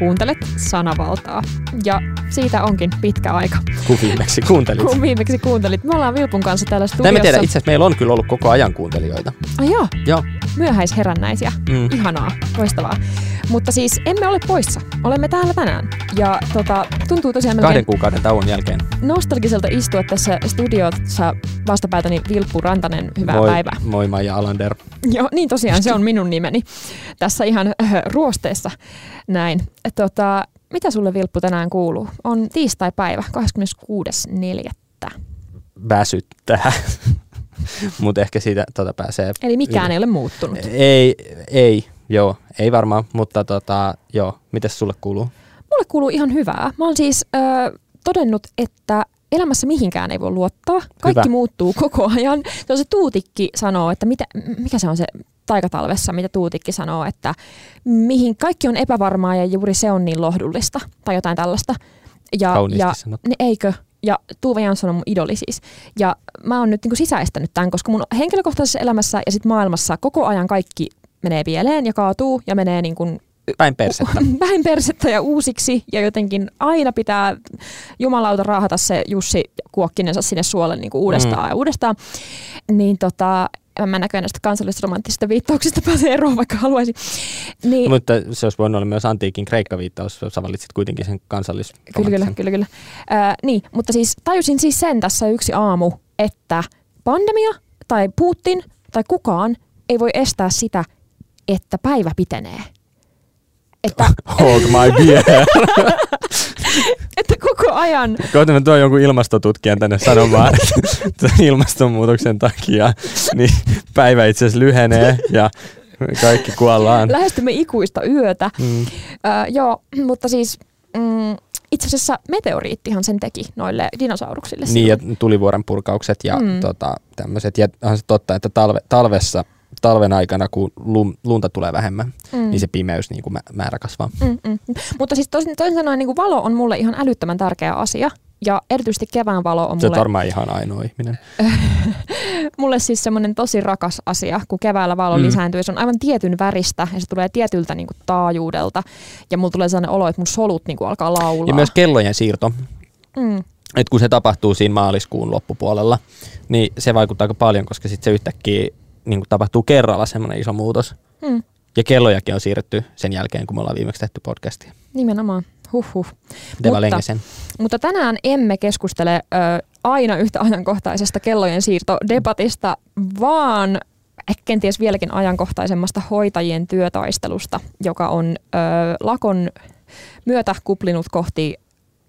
kuuntelet sanavaltaa. Ja siitä onkin pitkä aika. Kun viimeksi kuuntelit. Kun viimeksi kuuntelit. Me ollaan Vilpun kanssa täällä studiossa. mä tiedän, itse asiassa meillä on kyllä ollut koko ajan kuuntelijoita. Ah, joo, Joo. myöhäisherännäisiä. Mm. Ihanaa, loistavaa. Mutta siis emme ole poissa. Olemme täällä tänään. Ja tota, tuntuu tosiaan melkein Kahden kuukauden tauon jälkeen. nostalgiselta istua tässä studiossa vastapäätäni Vilppu Rantanen. Hyvää moi, päivää. Moi Maija Alander. Joo, niin tosiaan se on minun nimeni tässä ihan äh, ruosteessa näin. Tota, mitä sulle Vilppu tänään kuuluu? On tiistai-päivä, 26.4. Väsyttää. Mutta ehkä siitä tota pääsee... Eli mikään yli. ei ole muuttunut. Ei, ei, joo, ei varmaan, mutta tota, joo, mitäs sulle kuuluu? Mulle kuuluu ihan hyvää. Mä oon siis ö, todennut, että elämässä mihinkään ei voi luottaa. Kaikki Hyvä. muuttuu koko ajan. Se on se Tuutikki sanoo, että mitä, mikä se on se taikatalvessa, mitä Tuutikki sanoo, että mihin kaikki on epävarmaa ja juuri se on niin lohdullista tai jotain tällaista. Ja, Kauniisti ja sanottu. niin eikö? Ja Tuuve Jansson on mun idoli siis. Ja mä oon nyt niin sisäistänyt tämän, koska mun henkilökohtaisessa elämässä ja sit maailmassa koko ajan kaikki menee pieleen ja kaatuu ja menee niin kuin Päin persettä. vähän persettä ja uusiksi ja jotenkin aina pitää jumalauta raahata se Jussi Kuokkinensa sinne suolle niin kuin uudestaan mm. ja uudestaan. Niin tota, mä näköjään näistä kansallisromanttisista viittauksista pääsee eroon, vaikka haluaisin. Niin, Mutta se olisi voinut olla myös antiikin Kreikka-viittaus, sä valitsit kuitenkin sen kansallis Kyllä, kyllä, kyllä. kyllä. Ää, niin, mutta siis tajusin siis sen tässä yksi aamu, että pandemia tai Putin tai kukaan ei voi estää sitä, että päivä pitenee. Että, Hold my beer. että koko ajan Kohta mä tuon jonkun ilmastotutkijan tänne sanomaan, että ilmastonmuutoksen takia niin päivä itse asiassa lyhenee ja kaikki kuollaan. lähestymme ikuista yötä. Mm. Ää, joo, mutta siis mm, itse asiassa meteoriittihan sen teki noille dinosauruksille. Niin, ja tulivuoren purkaukset ja Mm. mm. tota, tämmöiset. Ja onhan se totta, että talve, talvessa, talven aikana, kun lum, lunta tulee vähemmän, Mm. niin se pimeys niin kuin mä, määrä kasvaa. Mm, mm. Mutta siis toisin, toisin sanoen niin kuin valo on mulle ihan älyttömän tärkeä asia. Ja erityisesti kevään valo on Se on mulle, varmaan ihan ainoa ihminen. mulle siis semmoinen tosi rakas asia, kun keväällä valo mm. Lisääntyy. Se on aivan tietyn väristä ja se tulee tietyltä niin kuin taajuudelta. Ja mulla tulee sellainen olo, että mun solut niin kuin alkaa laulaa. Ja myös kellojen siirto. mm. että kun se tapahtuu siinä maaliskuun loppupuolella, niin se vaikuttaa aika paljon, koska sitten se yhtäkkiä niin tapahtuu kerralla semmoinen iso muutos. Mm. Ja kellojakin on siirretty sen jälkeen, kun me ollaan viimeksi tehty podcastia. Nimenomaan. Huhhuh. Deva Lengesen. Mutta tänään emme keskustele ö, aina yhtä ajankohtaisesta kellojen siirtodebatista, vaan ehkä kenties vieläkin ajankohtaisemmasta hoitajien työtaistelusta, joka on ö, lakon myötä kuplinut kohti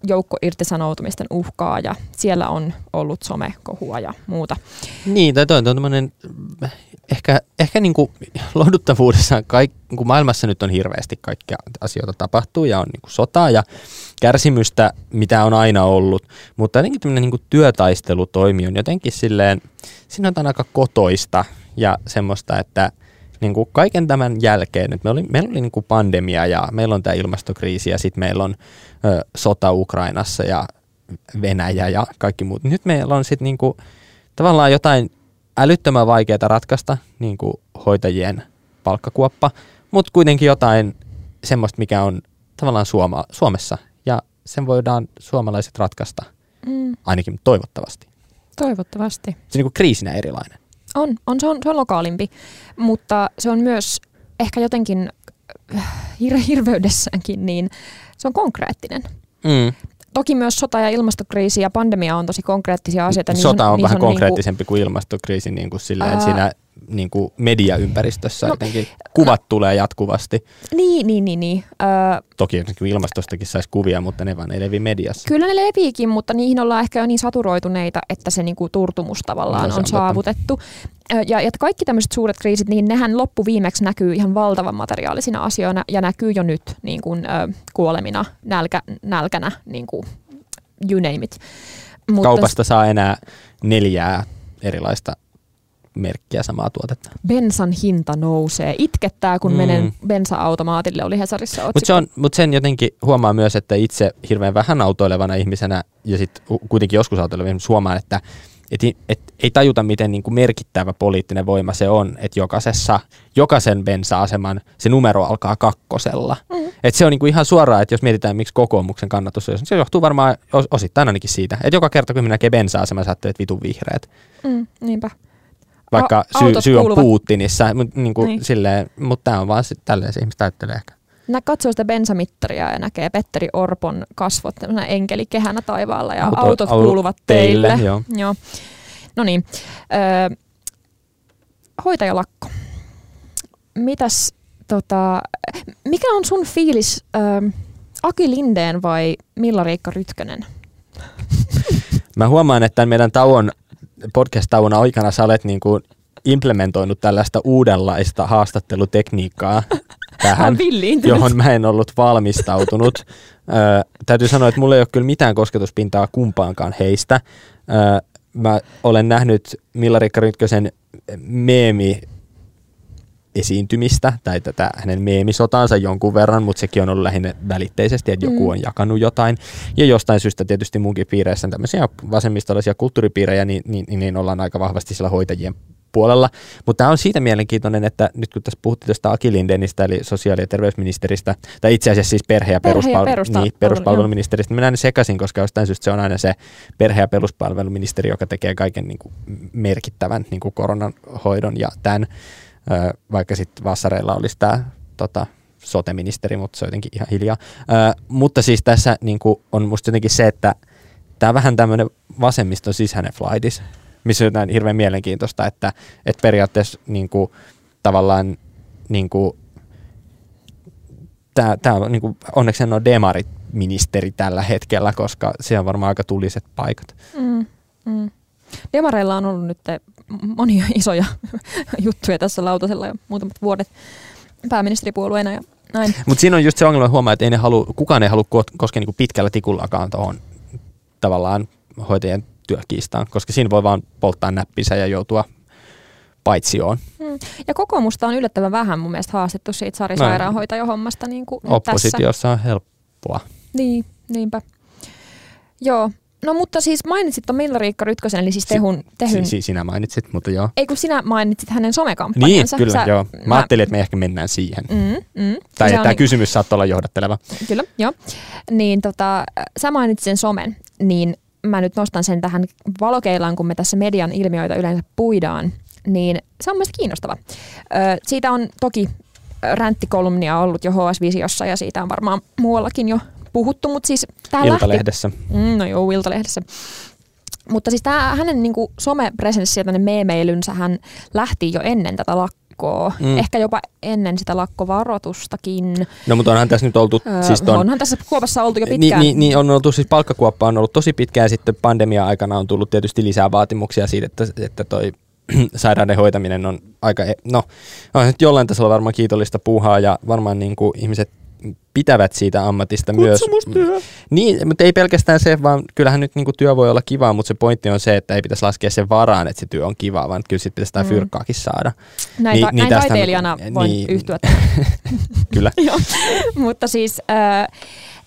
joukko irtisanoutumisten uhkaa ja siellä on ollut somekohua ja muuta. Niin, tai toi on tämmöinen, ehkä, ehkä niin kuin lohduttavuudessaan, kaik, kun maailmassa nyt on hirveästi kaikkia asioita tapahtuu ja on niin kuin sotaa ja kärsimystä, mitä on aina ollut, mutta jotenkin tämmöinen niin kuin työtaistelutoimi on jotenkin silleen, siinä on aika kotoista ja semmoista, että niin kuin kaiken tämän jälkeen, nyt meillä oli, meillä oli niin kuin pandemia ja meillä on tämä ilmastokriisi ja sitten meillä on ö, sota Ukrainassa ja Venäjä ja kaikki muut. Nyt meillä on sitten niinku, tavallaan jotain älyttömän vaikeaa ratkaista, niin kuin hoitajien palkkakuoppa, mutta kuitenkin jotain semmoista, mikä on tavallaan Suoma, Suomessa ja sen voidaan suomalaiset ratkaista, Mm, ainakin toivottavasti. toivottavasti. Se on niin kuin kriisinä erilainen. On, on, se on, se on lokaalimpi, mutta se on myös ehkä jotenkin äh, hir- hirveydessäänkin, niin se on konkreettinen. Mm. Toki myös sota ja ilmastokriisi ja pandemia on tosi konkreettisia asioita. niin Sota on niin vähän se niinku- konkreettisempi kuin ilmastokriisi niin kuin sillä, että Ää. siinä niin kuin mediaympäristössä No, no, jotenkin kuvat tulee jatkuvasti. Niin, niin, niin. niin. Öö, Toki ilmastostakin saisi kuvia, mutta ne vaan ei levi mediassa. kyllä ne leviikin, mutta niihin ollaan ehkä jo niin saturoituneita, että se niinku turtumus tavallaan No, se on, on totta. saavutettu. Ö, Ja, ja kaikki tämmöiset suuret kriisit, niin nehän loppuviimeksi näkyy ihan valtavan materiaalisina asioina ja näkyy jo nyt niin kuin, ö, kuolemina, nälkä, nälkänä, niin kuin, you name it. Mutta Kaupasta saa enää neljää erilaista merkkiä samaa tuotetta. bensan hinta nousee. Itkettää, kun Mm. menen bensa-automaattille, oli Hesarissa Mutta se on, mut sen jotenkin huomaa myös, että itse hirveän vähän autoilevana ihmisenä ja sitten kuitenkin joskus autoilevana huomaan, että et, et, ei tajuta, miten niin kuin merkittävä poliittinen voima se on, että jokaisessa, jokaisen bensa-aseman se numero alkaa kakkosella. Mm. Et se on niin kuin ihan suoraan, että jos mietitään, miksi kokoomuksen kannatus on, se johtuu varmaan osittain ainakin siitä, että joka kerta, kun me näkee bensa-aseman, sä että vitun vihreät. Mm, niinpä vaikka A- syy, syy on Putinissa, mutta niin niin. mut tämä on vaan tälleen se ihmiset ajattelee ehkä. Nä katsoo sitä bensamittaria ja näkee Petteri Orpon kasvot enkelikehänä taivaalla ja Auto, autot kuuluvat teille. teille joo. joo. No niin. Öö, hoitajalakko. Mitäs, tota, mikä on sun fiilis, öö, Aki Lindeen vai Milla-Riikka Rytkönen? Mä huomaan, että meidän tauon podcast-tauon aikana sä olet niin kuin implementoinut tällaista uudenlaista haastattelutekniikkaa tähän, johon mä en ollut valmistautunut. Ö, täytyy sanoa, että mulla ei ole kyllä mitään kosketuspintaa kumpaankaan heistä. Ö, mä olen nähnyt Milla-Rikka Rytkösen meemi esiintymistä tai tätä hänen meemisotaansa jonkun verran, mutta sekin on ollut lähinnä välitteisesti, että joku mm. on jakanut jotain. Ja jostain syystä tietysti munkin piireissä tämmöisiä vasemmistolaisia kulttuuripiirejä, niin, niin, niin, niin ollaan aika vahvasti siellä hoitajien puolella. Mutta tämä on siitä mielenkiintoinen, että nyt kun tässä puhuttiin tuosta Aki Lindenistä, eli sosiaali- ja terveysministeristä, tai itse asiassa siis perhe- ja, perhe- ja niin, peruspalveluministeristä, minä näen sekaisin, koska jostain syystä se on aina se perhe- ja peruspalveluministeri, joka tekee kaiken niin kuin merkittävän niin kuin koronan hoidon ja tämän vaikka sitten Vassareilla olisi tämä tota, sote-ministeri, mutta se on jotenkin ihan hiljaa. Ö, mutta siis tässä niin kuin, on musta jotenkin se, että tämä vähän tämmöinen vasemmiston sisäinen flightis, missä on hirveän mielenkiintoista, että, että periaatteessa niin kuin, tavallaan niin kuin, tämä, tämä on, niin kuin, onneksi en ole demarit ministeri tällä hetkellä, koska se on varmaan aika tuliset paikat. Mm, mm. Demareilla on ollut nyt monia isoja juttuja tässä lautasella jo muutamat vuodet pääministeripuolueena ja näin. Mutta siinä on just se ongelma huomaa, että ei ne halu, kukaan ei halua koskea niinku pitkällä tikullakaan tuohon tavallaan hoitajien työkiistaan, koska siinä voi vaan polttaa näppinsä ja joutua paitsioon. Hmm. Ja kokoomusta on yllättävän vähän mun mielestä haastettu siitä Sari. Sairaanhoitajahommasta. Niin kuin Oppositiossa tässä. on helppoa. Niin, niinpä. Joo, No mutta siis mainitsit tuon Milla-Riikka Rytkösen, eli siis Tehun... tehun... Si- si- sinä mainitsit, mutta joo. Ei kun sinä mainitsit hänen somekampanjansa. Niin, kyllä, Sä, joo. Mä, mä ajattelin, että me ehkä mennään siihen. Mm, mm. Tai tämä niin... kysymys saattaa olla johdatteleva. Kyllä, joo. Niin tota, sä mainitsit sen somen, niin mä nyt nostan sen tähän valokeilaan, kun me tässä median ilmiöitä yleensä puidaan, niin se on mielestäni kiinnostava. Ö, siitä on toki ränttikolumnia ollut jo HS-visiossa ja siitä on varmaan muuallakin jo puhuttu, mutta siis tämä Iltalehdessä. Lähti, mm, no joo, Iltalehdessä. Mutta siis tämä hänen niin kuin somepresenssi ja meemeilynsä hän lähti jo ennen tätä lakkoa. Mm. Ehkä jopa ennen sitä lakkovaroitustakin. No mutta onhan tässä nyt oltu... Öö, siis ton, onhan tässä kuopassa oltu jo pitkään. Niin, niin, niin on oltu, siis palkkakuoppa on ollut tosi pitkään ja sitten pandemia-aikana on tullut tietysti lisää vaatimuksia siitä, että, että toi sairauden hoitaminen on aika, e- no on nyt jollain tasolla varmaan kiitollista puuhaa ja varmaan niin kuin ihmiset pitävät siitä ammatista myös. Niin, mutta ei pelkästään se, vaan kyllähän nyt niin kuin työ voi olla kivaa, mutta se pointti on se, että ei pitäisi laskea sen varaan, että se työ on kivaa, vaan kyllä sitten pitäisi mm. fyrkkaakin saada. Näin, niin, ta- niin näin taiteilijana voin niin, yhtyä. kyllä. Joo, mutta siis... Äh,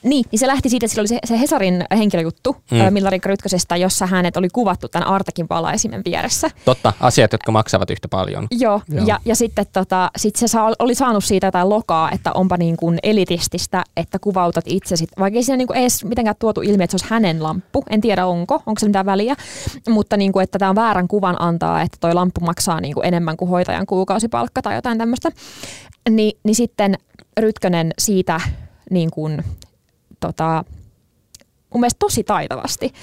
niin, niin se lähti siitä, että sillä oli se, se Hesarin henkilöjuttu mm. Milla-Riikka Rytkösestä, jossa hänet oli kuvattu tämän Artakin valaisimen vieressä. Totta, asiat, jotka maksavat yhtä paljon. Joo, Joo. Ja, ja sitten tota, sit se saa, oli saanut siitä jotain lokaa, että onpa niin kuin elitististä, että kuvautat itse, vaikka ei siinä niin kuin edes mitenkään tuotu ilmi, että se olisi hänen lamppu. En tiedä onko, onko se mitään väliä, mutta niin kuin, että tämä on väärän kuvan antaa, että toi lamppu maksaa niin kuin enemmän kuin hoitajan kuukausipalkka tai jotain tämmöistä. Ni, niin sitten Rytkönen siitä niin kuin tota, mun mielestä tosi taitavasti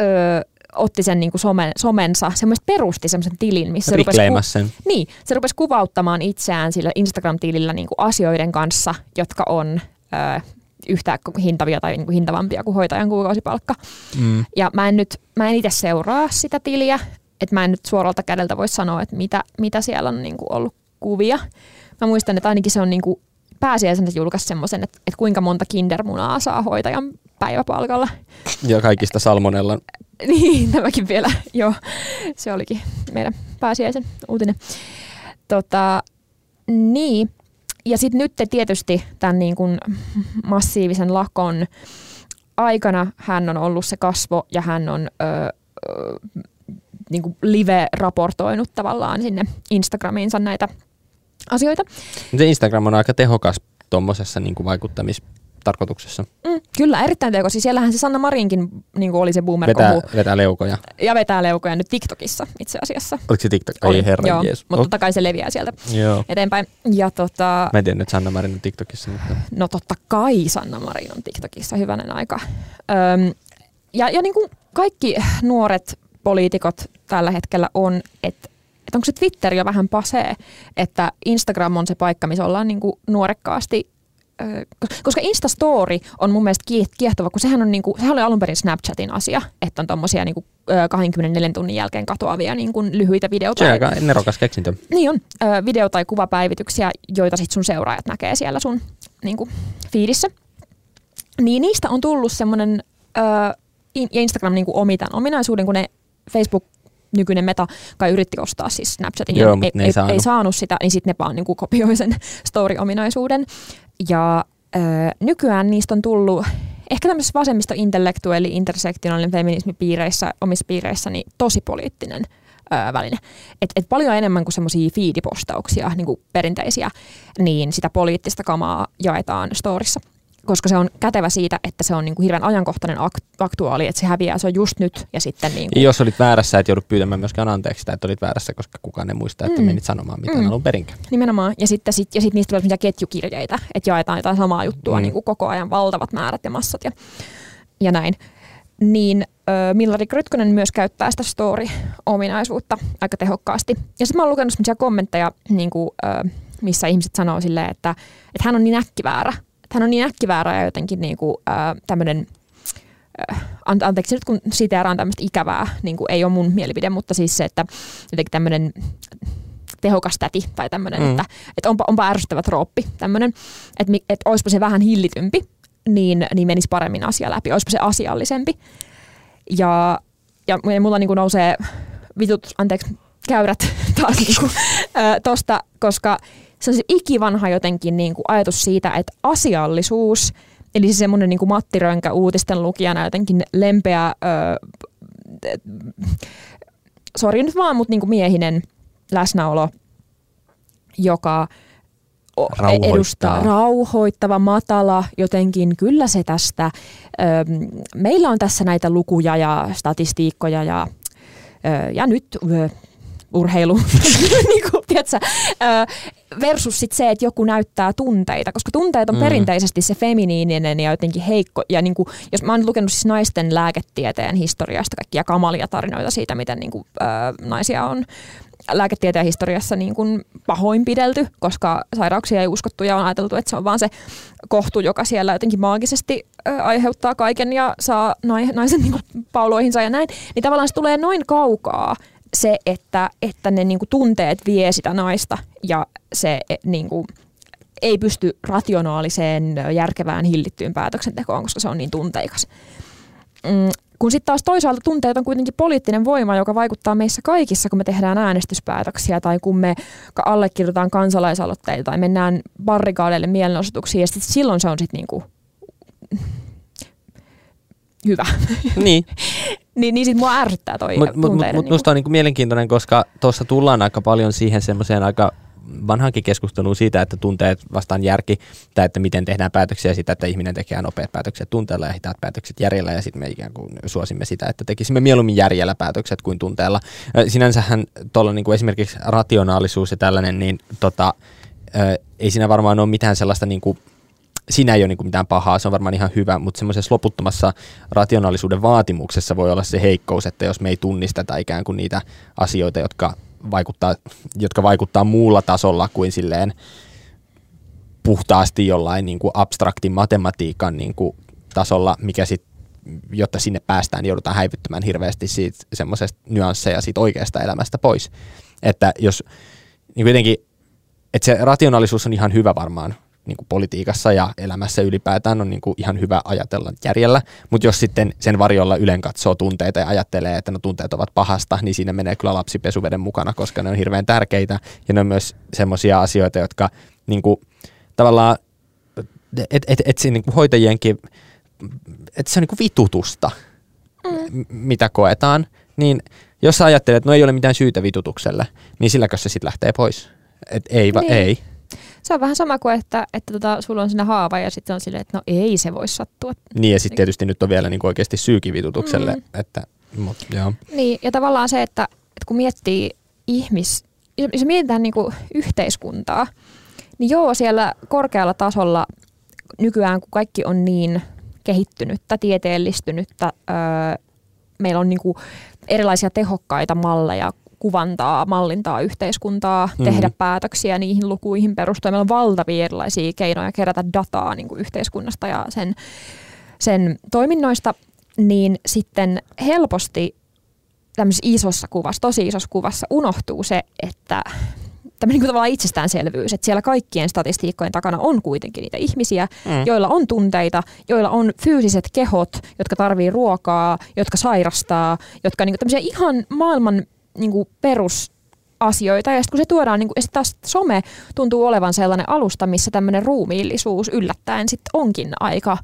öö, otti sen niin kuin somen, somensa, semmoista perusti semmoisen tilin, missä se rupesi, ku, sen. Niin, se rupesi kuvauttamaan itseään sillä Instagram-tilillä niin kuin asioiden kanssa, jotka on öö, yhtä hintavia tai niin kuin hintavampia kuin hoitajan kuukausipalkka. Mm. Ja mä en nyt, mä en itse seuraa sitä tiliä, että mä en nyt suoralta kädeltä voi sanoa, että mitä, mitä siellä on niin kuin ollut kuvia. Mä muistan, että ainakin se on niin kuin pääsiäisenä julkaisi semmoisen, että, että kuinka monta kindermunaa saa hoitajan päiväpalkalla. Ja kaikista salmonella. niin, tämäkin vielä, joo. Se olikin meidän pääsiäisen uutinen. Tota, niin, ja sitten nyt tietysti tämän niin kuin massiivisen lakon aikana hän on ollut se kasvo ja hän on ö, ö, niin live-raportoinut tavallaan sinne Instagramiinsa näitä asioita. Se Instagram on aika tehokas tuommoisessa niin vaikuttamis tarkoituksessa. Mm, kyllä, erittäin tekosi. Siis siellähän se Sanna Marinkin niin kuin oli se boomer vetää, vetää leukoja. Ja vetää leukoja nyt TikTokissa itse asiassa. Oliko se TikTok? Ai herra Joo, jees. mutta totta kai se leviää sieltä Joo. eteenpäin. Ja tota, Mä en tiedä, että Sanna Marin on TikTokissa. Mutta... No totta kai Sanna Marin on TikTokissa, hyvänen aika. Öm, ja ja niin kuin kaikki nuoret poliitikot tällä hetkellä on, että että onko se Twitter jo vähän pasee, että Instagram on se paikka, missä ollaan niin kuin nuorekkaasti koska Instastory on mun mielestä kiehtova, kun sehän, on niinku, sehän oli alun perin Snapchatin asia, että on tommosia niinku 24 tunnin jälkeen katoavia niinku lyhyitä videoita. Se on aika nerokas keksintö. Niin on, video- tai kuvapäivityksiä, joita sit sun seuraajat näkee siellä sun niinku, feedissä. Niin niistä on tullut semmoinen, ja Instagram niinku omi tämän ominaisuuden, kun ne Facebook nykyinen meta kai yritti ostaa siis Snapchatin Joo, ja ei, ei, ei, saanut. ei saanut sitä, niin sitten ne vaan niin kopioi sen story-ominaisuuden. Ja ö, nykyään niistä on tullut ehkä tämmöisessä vasemmisto-intellektuelli, intersektionaalinen feminismipiireissä, omissa piireissä, niin tosi poliittinen ö, väline. Et, et paljon enemmän kuin semmoisia feedipostauksia, niin kuin perinteisiä, niin sitä poliittista kamaa jaetaan storissa koska se on kätevä siitä, että se on niin kuin hirveän ajankohtainen aktuaali, että se häviää, se on just nyt ja sitten niin kuin... Jos olit väärässä, et joudut pyytämään myöskään anteeksi sitä, että olit väärässä, koska kukaan ei muista, että mm. menit sanomaan mitään mm. alun perinkään. Nimenomaan. Ja sitten sit, ja sit niistä tulee ketjukirjeitä, että jaetaan jotain samaa juttua mm. niin kuin koko ajan valtavat määrät ja massat ja, ja näin. Niin äh, Millari Krytkönen myös käyttää sitä story-ominaisuutta aika tehokkaasti. Ja sitten mä oon lukenut sellaisia kommentteja, niin kuin, äh, missä ihmiset sanoo silleen, että, että hän on niin äkkiväärä, hän on niin äkkiväärä ja jotenkin niin kuin, äh, tämmöinen, äh, anteeksi nyt kun siteeraan tämmöistä ikävää, niin kuin ei ole mun mielipide, mutta siis se, että jotenkin tämmöinen tehokas täti tai tämmöinen, mm. että, että onpa, onpa ärsyttävä trooppi tämmöinen, että, että olisipa se vähän hillitympi, niin, niin menisi paremmin asia läpi, olisipa se asiallisempi. Ja, ja, ja mulla niin kuin nousee vitut, anteeksi, käyrät taas niin kuin, äh, tosta, koska se on se ikivanha jotenkin niin kuin ajatus siitä, että asiallisuus, eli se semmoinen niin kuin Matti Rönkä uutisten lukijana jotenkin lempeä, öö, sori nyt vaan, mutta niin kuin miehinen läsnäolo, joka rauhoittava. edustaa rauhoittava, matala, jotenkin kyllä se tästä. Öö, meillä on tässä näitä lukuja ja statistiikkoja ja, öö, ja nyt öö, urheilu, niin kuin, tiedätkö, versus sit se, että joku näyttää tunteita, koska tunteet on mm. perinteisesti se feminiininen ja jotenkin heikko. Ja niin kuin, jos mä oon lukenut siis naisten lääketieteen historiasta kaikkia kamalia tarinoita siitä, miten niin kuin, ö, naisia on lääketieteen historiassa niin kuin pahoinpidelty, koska sairauksia ei uskottu ja on ajateltu, että se on vaan se kohtu, joka siellä jotenkin maagisesti aiheuttaa kaiken ja saa naisen niin kuin pauloihinsa ja näin. Niin tavallaan se tulee noin kaukaa se, että, että ne niin kuin tunteet vie sitä naista ja se e, niin kuin, ei pysty rationaaliseen, järkevään, hillittyyn päätöksentekoon, koska se on niin tunteikas. Mm, kun sitten taas toisaalta tunteet on kuitenkin poliittinen voima, joka vaikuttaa meissä kaikissa, kun me tehdään äänestyspäätöksiä tai kun me allekirjoitetaan kansalaisaloitteita tai mennään barrikaadeille mielenosoituksiin ja sit silloin se on sitten niinku hyvä. Niin. niin, niin sit mua ärsyttää toi Mutta mut, mut, mut musta on niinku mielenkiintoinen, koska tuossa tullaan aika paljon siihen semmoiseen aika vanhankin keskusteluun siitä, että tunteet vastaan järki, tai että miten tehdään päätöksiä sitä, että ihminen tekee nopeat päätökset tunteella ja hitaat päätökset järjellä, ja sitten me ikään kuin suosimme sitä, että tekisimme mieluummin järjellä päätökset kuin tunteella. Sinänsähän tuolla niin kuin esimerkiksi rationaalisuus ja tällainen, niin tota, ei siinä varmaan ole mitään sellaista niin kuin siinä ei ole niin mitään pahaa, se on varmaan ihan hyvä, mutta semmoisessa loputtomassa rationaalisuuden vaatimuksessa voi olla se heikkous, että jos me ei tunnisteta ikään kuin niitä asioita, jotka vaikuttaa, jotka vaikuttaa muulla tasolla kuin silleen puhtaasti jollain niin kuin abstraktin matematiikan niin kuin tasolla, mikä sitten jotta sinne päästään, niin joudutaan häivyttämään hirveästi siitä semmoisesta nyansseja siitä oikeasta elämästä pois. Että jos niin kuitenkin, että se rationaalisuus on ihan hyvä varmaan niin kuin politiikassa ja elämässä ylipäätään on niin kuin ihan hyvä ajatella järjellä, mutta jos sitten sen varjolla ylen katsoo tunteita ja ajattelee, että no tunteet ovat pahasta, niin siinä menee kyllä lapsi pesuveden mukana, koska ne on hirveän tärkeitä ja ne on myös semmoisia asioita, jotka niin kuin, tavallaan, että et, et, niin kuin hoitajienkin, että se on niin kuin vitutusta, mm. mitä koetaan, niin jos sä ajattelet, että no ei ole mitään syytä vitutukselle, niin silläkö se sitten lähtee pois? Et ei, va, Niin. ei. Se on vähän sama kuin, että, että tota, sulla on siinä haava ja sitten on silleen, että no ei se voi sattua. Niin ja sitten tietysti nyt on vielä niin oikeasti syykin vitutukselle. Mm. Että, mut, joo. Niin, ja tavallaan se, että, että kun miettii ihmis, jos mietitään niin kuin yhteiskuntaa, niin joo, siellä korkealla tasolla nykyään, kun kaikki on niin kehittynyttä, tieteellistynyttä, öö, meillä on niin kuin erilaisia tehokkaita malleja kuvantaa, mallintaa yhteiskuntaa, Mhm. tehdä päätöksiä niihin lukuihin perustuen. Meillä on valtavia erilaisia keinoja kerätä dataa niin kuin yhteiskunnasta ja sen, sen toiminnoista, niin sitten helposti tämmöisessä isossa kuvassa, tosi isossa kuvassa unohtuu se, että tämmöinen niin tavallaan itsestäänselvyys, että siellä kaikkien statistiikkojen takana on kuitenkin niitä ihmisiä, Mm. joilla on tunteita, joilla on fyysiset kehot, jotka tarvii ruokaa, jotka sairastaa, jotka niin tämmöisiä ihan maailman niin perusasioita. Ja sitten kun se tuodaan, niin kuin, ja sit taas some tuntuu olevan sellainen alusta, missä tämmöinen ruumiillisuus yllättäen sitten onkin aika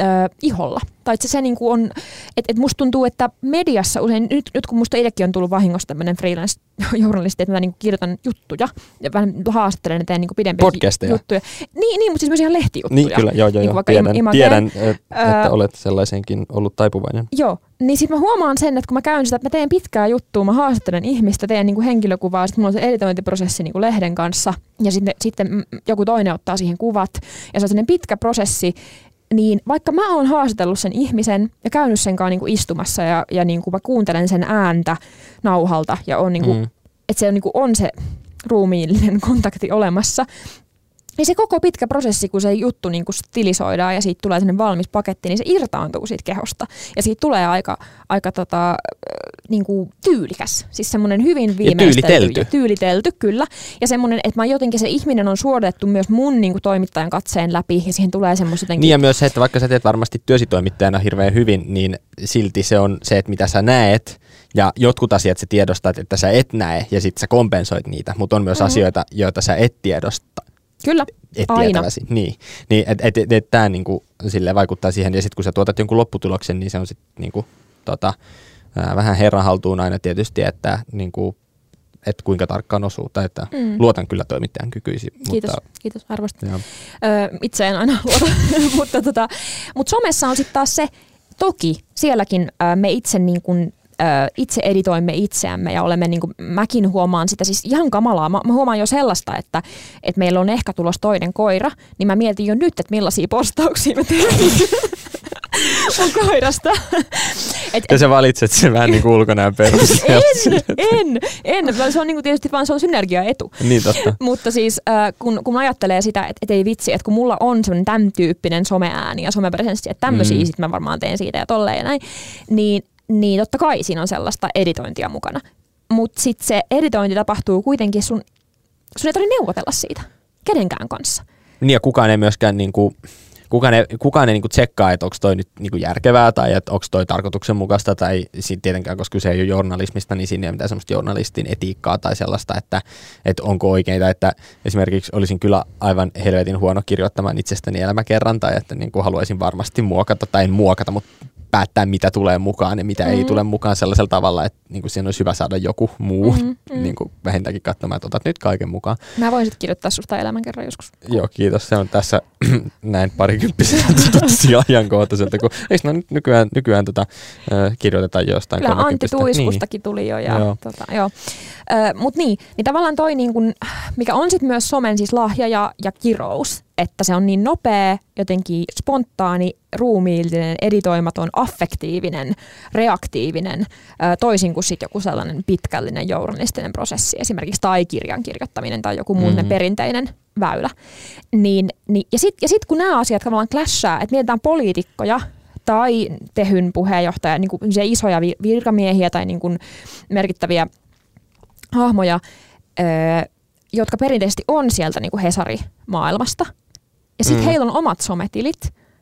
ö, iholla. Tai että se, se niin kuin on, että et musta tuntuu, että mediassa usein, nyt, nyt kun musta itsekin on tullut vahingossa tämmöinen freelance-journalisti, että mä niin kuin kirjoitan juttuja ja vähän haastattelen ja teen niin kuin pidempiä Podcasteja. juttuja. Niin, niin, mutta siis myös ihan lehtijuttuja. Niin kyllä, joo, joo, Niin joo. kuin vaikka tiedän, tiedän et, että olet sellaisenkin ollut taipuvainen. Joo, niin sitten mä huomaan sen, että kun mä käyn sitä, että mä teen pitkää juttua, mä haastattelen ihmistä, teen niinku henkilökuvaa, sitten mulla on se editointiprosessi niinku lehden kanssa, ja sitten, sitten joku toinen ottaa siihen kuvat, ja se on sellainen pitkä prosessi, niin vaikka mä oon haastatellut sen ihmisen ja käynyt sen kanssa niinku istumassa ja, ja niinku mä kuuntelen sen ääntä nauhalta ja on niinku, Mm. että se on, niinku, on se ruumiillinen kontakti olemassa, niin se koko pitkä prosessi, kun se juttu niin kuin stilisoidaan ja siitä tulee sellainen valmis paketti, niin se irtaantuu siitä kehosta. Ja siitä tulee aika, aika tota, niin kuin tyylikäs. Siis semmoinen hyvin viimeistelty. tyylitelty. Ja tyylitelty, kyllä. Ja semmoinen, että mä jotenkin se ihminen on suodatettu myös mun niin kuin toimittajan katseen läpi ja siihen tulee semmoista jotenkin... Niin ja myös se, että vaikka sä teet varmasti työsitoimittajana hirveän hyvin, niin silti se on se, että mitä sä näet, ja jotkut asiat sä tiedostat, että sä et näe, ja sitten sä kompensoit niitä, mutta on myös Mhm. asioita, joita sä et tiedosta. Kyllä, Et Aina. tietäväsi. Niin, niin että et, et, et, tämä niinku, vaikuttaa siihen, ja sitten kun sä tuotat jonkun lopputuloksen, niin se on sitten niinku, tota, ää, vähän herran haltuun aina tietysti, että niinku, et kuinka tarkkaan osuu, tai että Mm. luotan kyllä toimittajan kykyisi. kiitos, Mutta, kiitos arvostan. joo. Öö, itse en aina luota, mutta tota, mut somessa on sitten taas se, toki sielläkin me itse niin kun, öö, itse editoimme itseämme ja olemme, niin kuin, mäkin huomaan sitä siis ihan kamalaa. Mä, mä huomaan jo sellaista, että, että meillä on ehkä tulos toinen koira, niin mä mietin jo nyt, että millaisia postauksia mä teen mun koirasta. Et, Ja sä valitset sen vähän niin kuin ulkonäön perusteella. en, en, en. Se on niin kuin tietysti vaan se on synergiaetu. niin totta. Mutta siis äh, kun, kun ajattelee sitä, että et ei vitsi, että kun mulla on semmoinen tämän tyyppinen someääni ja somepresenssi, että tämmöisiä Mm. sitten mä varmaan teen siitä ja tolleen ja näin, niin, niin totta kai siinä on sellaista editointia mukana. Mutta sitten se editointi tapahtuu kuitenkin sun, sun ei tarvitse neuvotella siitä kenenkään kanssa. Niin ja kukaan ei myöskään niinku, kukaan ei, kukaan ei niinku tsekkaa, että onko toi nyt niinku järkevää tai että onko toi tarkoituksenmukaista tai sit tietenkään, koska kyse ei ole journalismista, niin siinä ei ole mitään semmoista journalistin etiikkaa tai sellaista, että, että onko oikeita, että esimerkiksi olisin kyllä aivan helvetin huono kirjoittamaan itsestäni elämäkerran tai että niinku haluaisin varmasti muokata tai en muokata, mutta päättää, mitä tulee mukaan ja mitä mm. ei Mm. tule mukaan sellaisella tavalla, että niinku siinä olisi hyvä saada joku muu Mm, mm, mm. Niinku vähintäänkin katsomaan, että otat nyt kaiken mukaan. Mä voisin kirjoittaa susta elämän kerran joskus. Joo, kiitos. Se on tässä näin parikymppisenä tosi ajankohtaiselta, kun eikö no nyt nykyään, nykyään tota, äh, kirjoitetaan jostain Kyllä Antti? Tuiskustakin tuli jo. Ja, Joo. tota, joo. Ö, Mut niin, niin tavallaan toi, niin kun, mikä on sitten myös somen siis lahja ja, ja kirous, että se on niin nopea, jotenkin spontaani, ruumiillinen, editoimaton, affektiivinen, reaktiivinen, toisin kuin sitten joku sellainen pitkällinen journalistinen prosessi, esimerkiksi tai kirjan kirjoittaminen tai joku muu Mhm. mm. perinteinen väylä. Niin, niin, ja sitten ja sit kun nämä asiat tavallaan clashaa, että mietitään poliitikkoja tai tehyn puheenjohtaja, niin kuin isoja vi- virkamiehiä tai niin kuin merkittäviä hahmoja, öö, jotka perinteisesti on sieltä niin kuin Hesari-maailmasta. Ja sitten Mm. heillä on omat sometilit,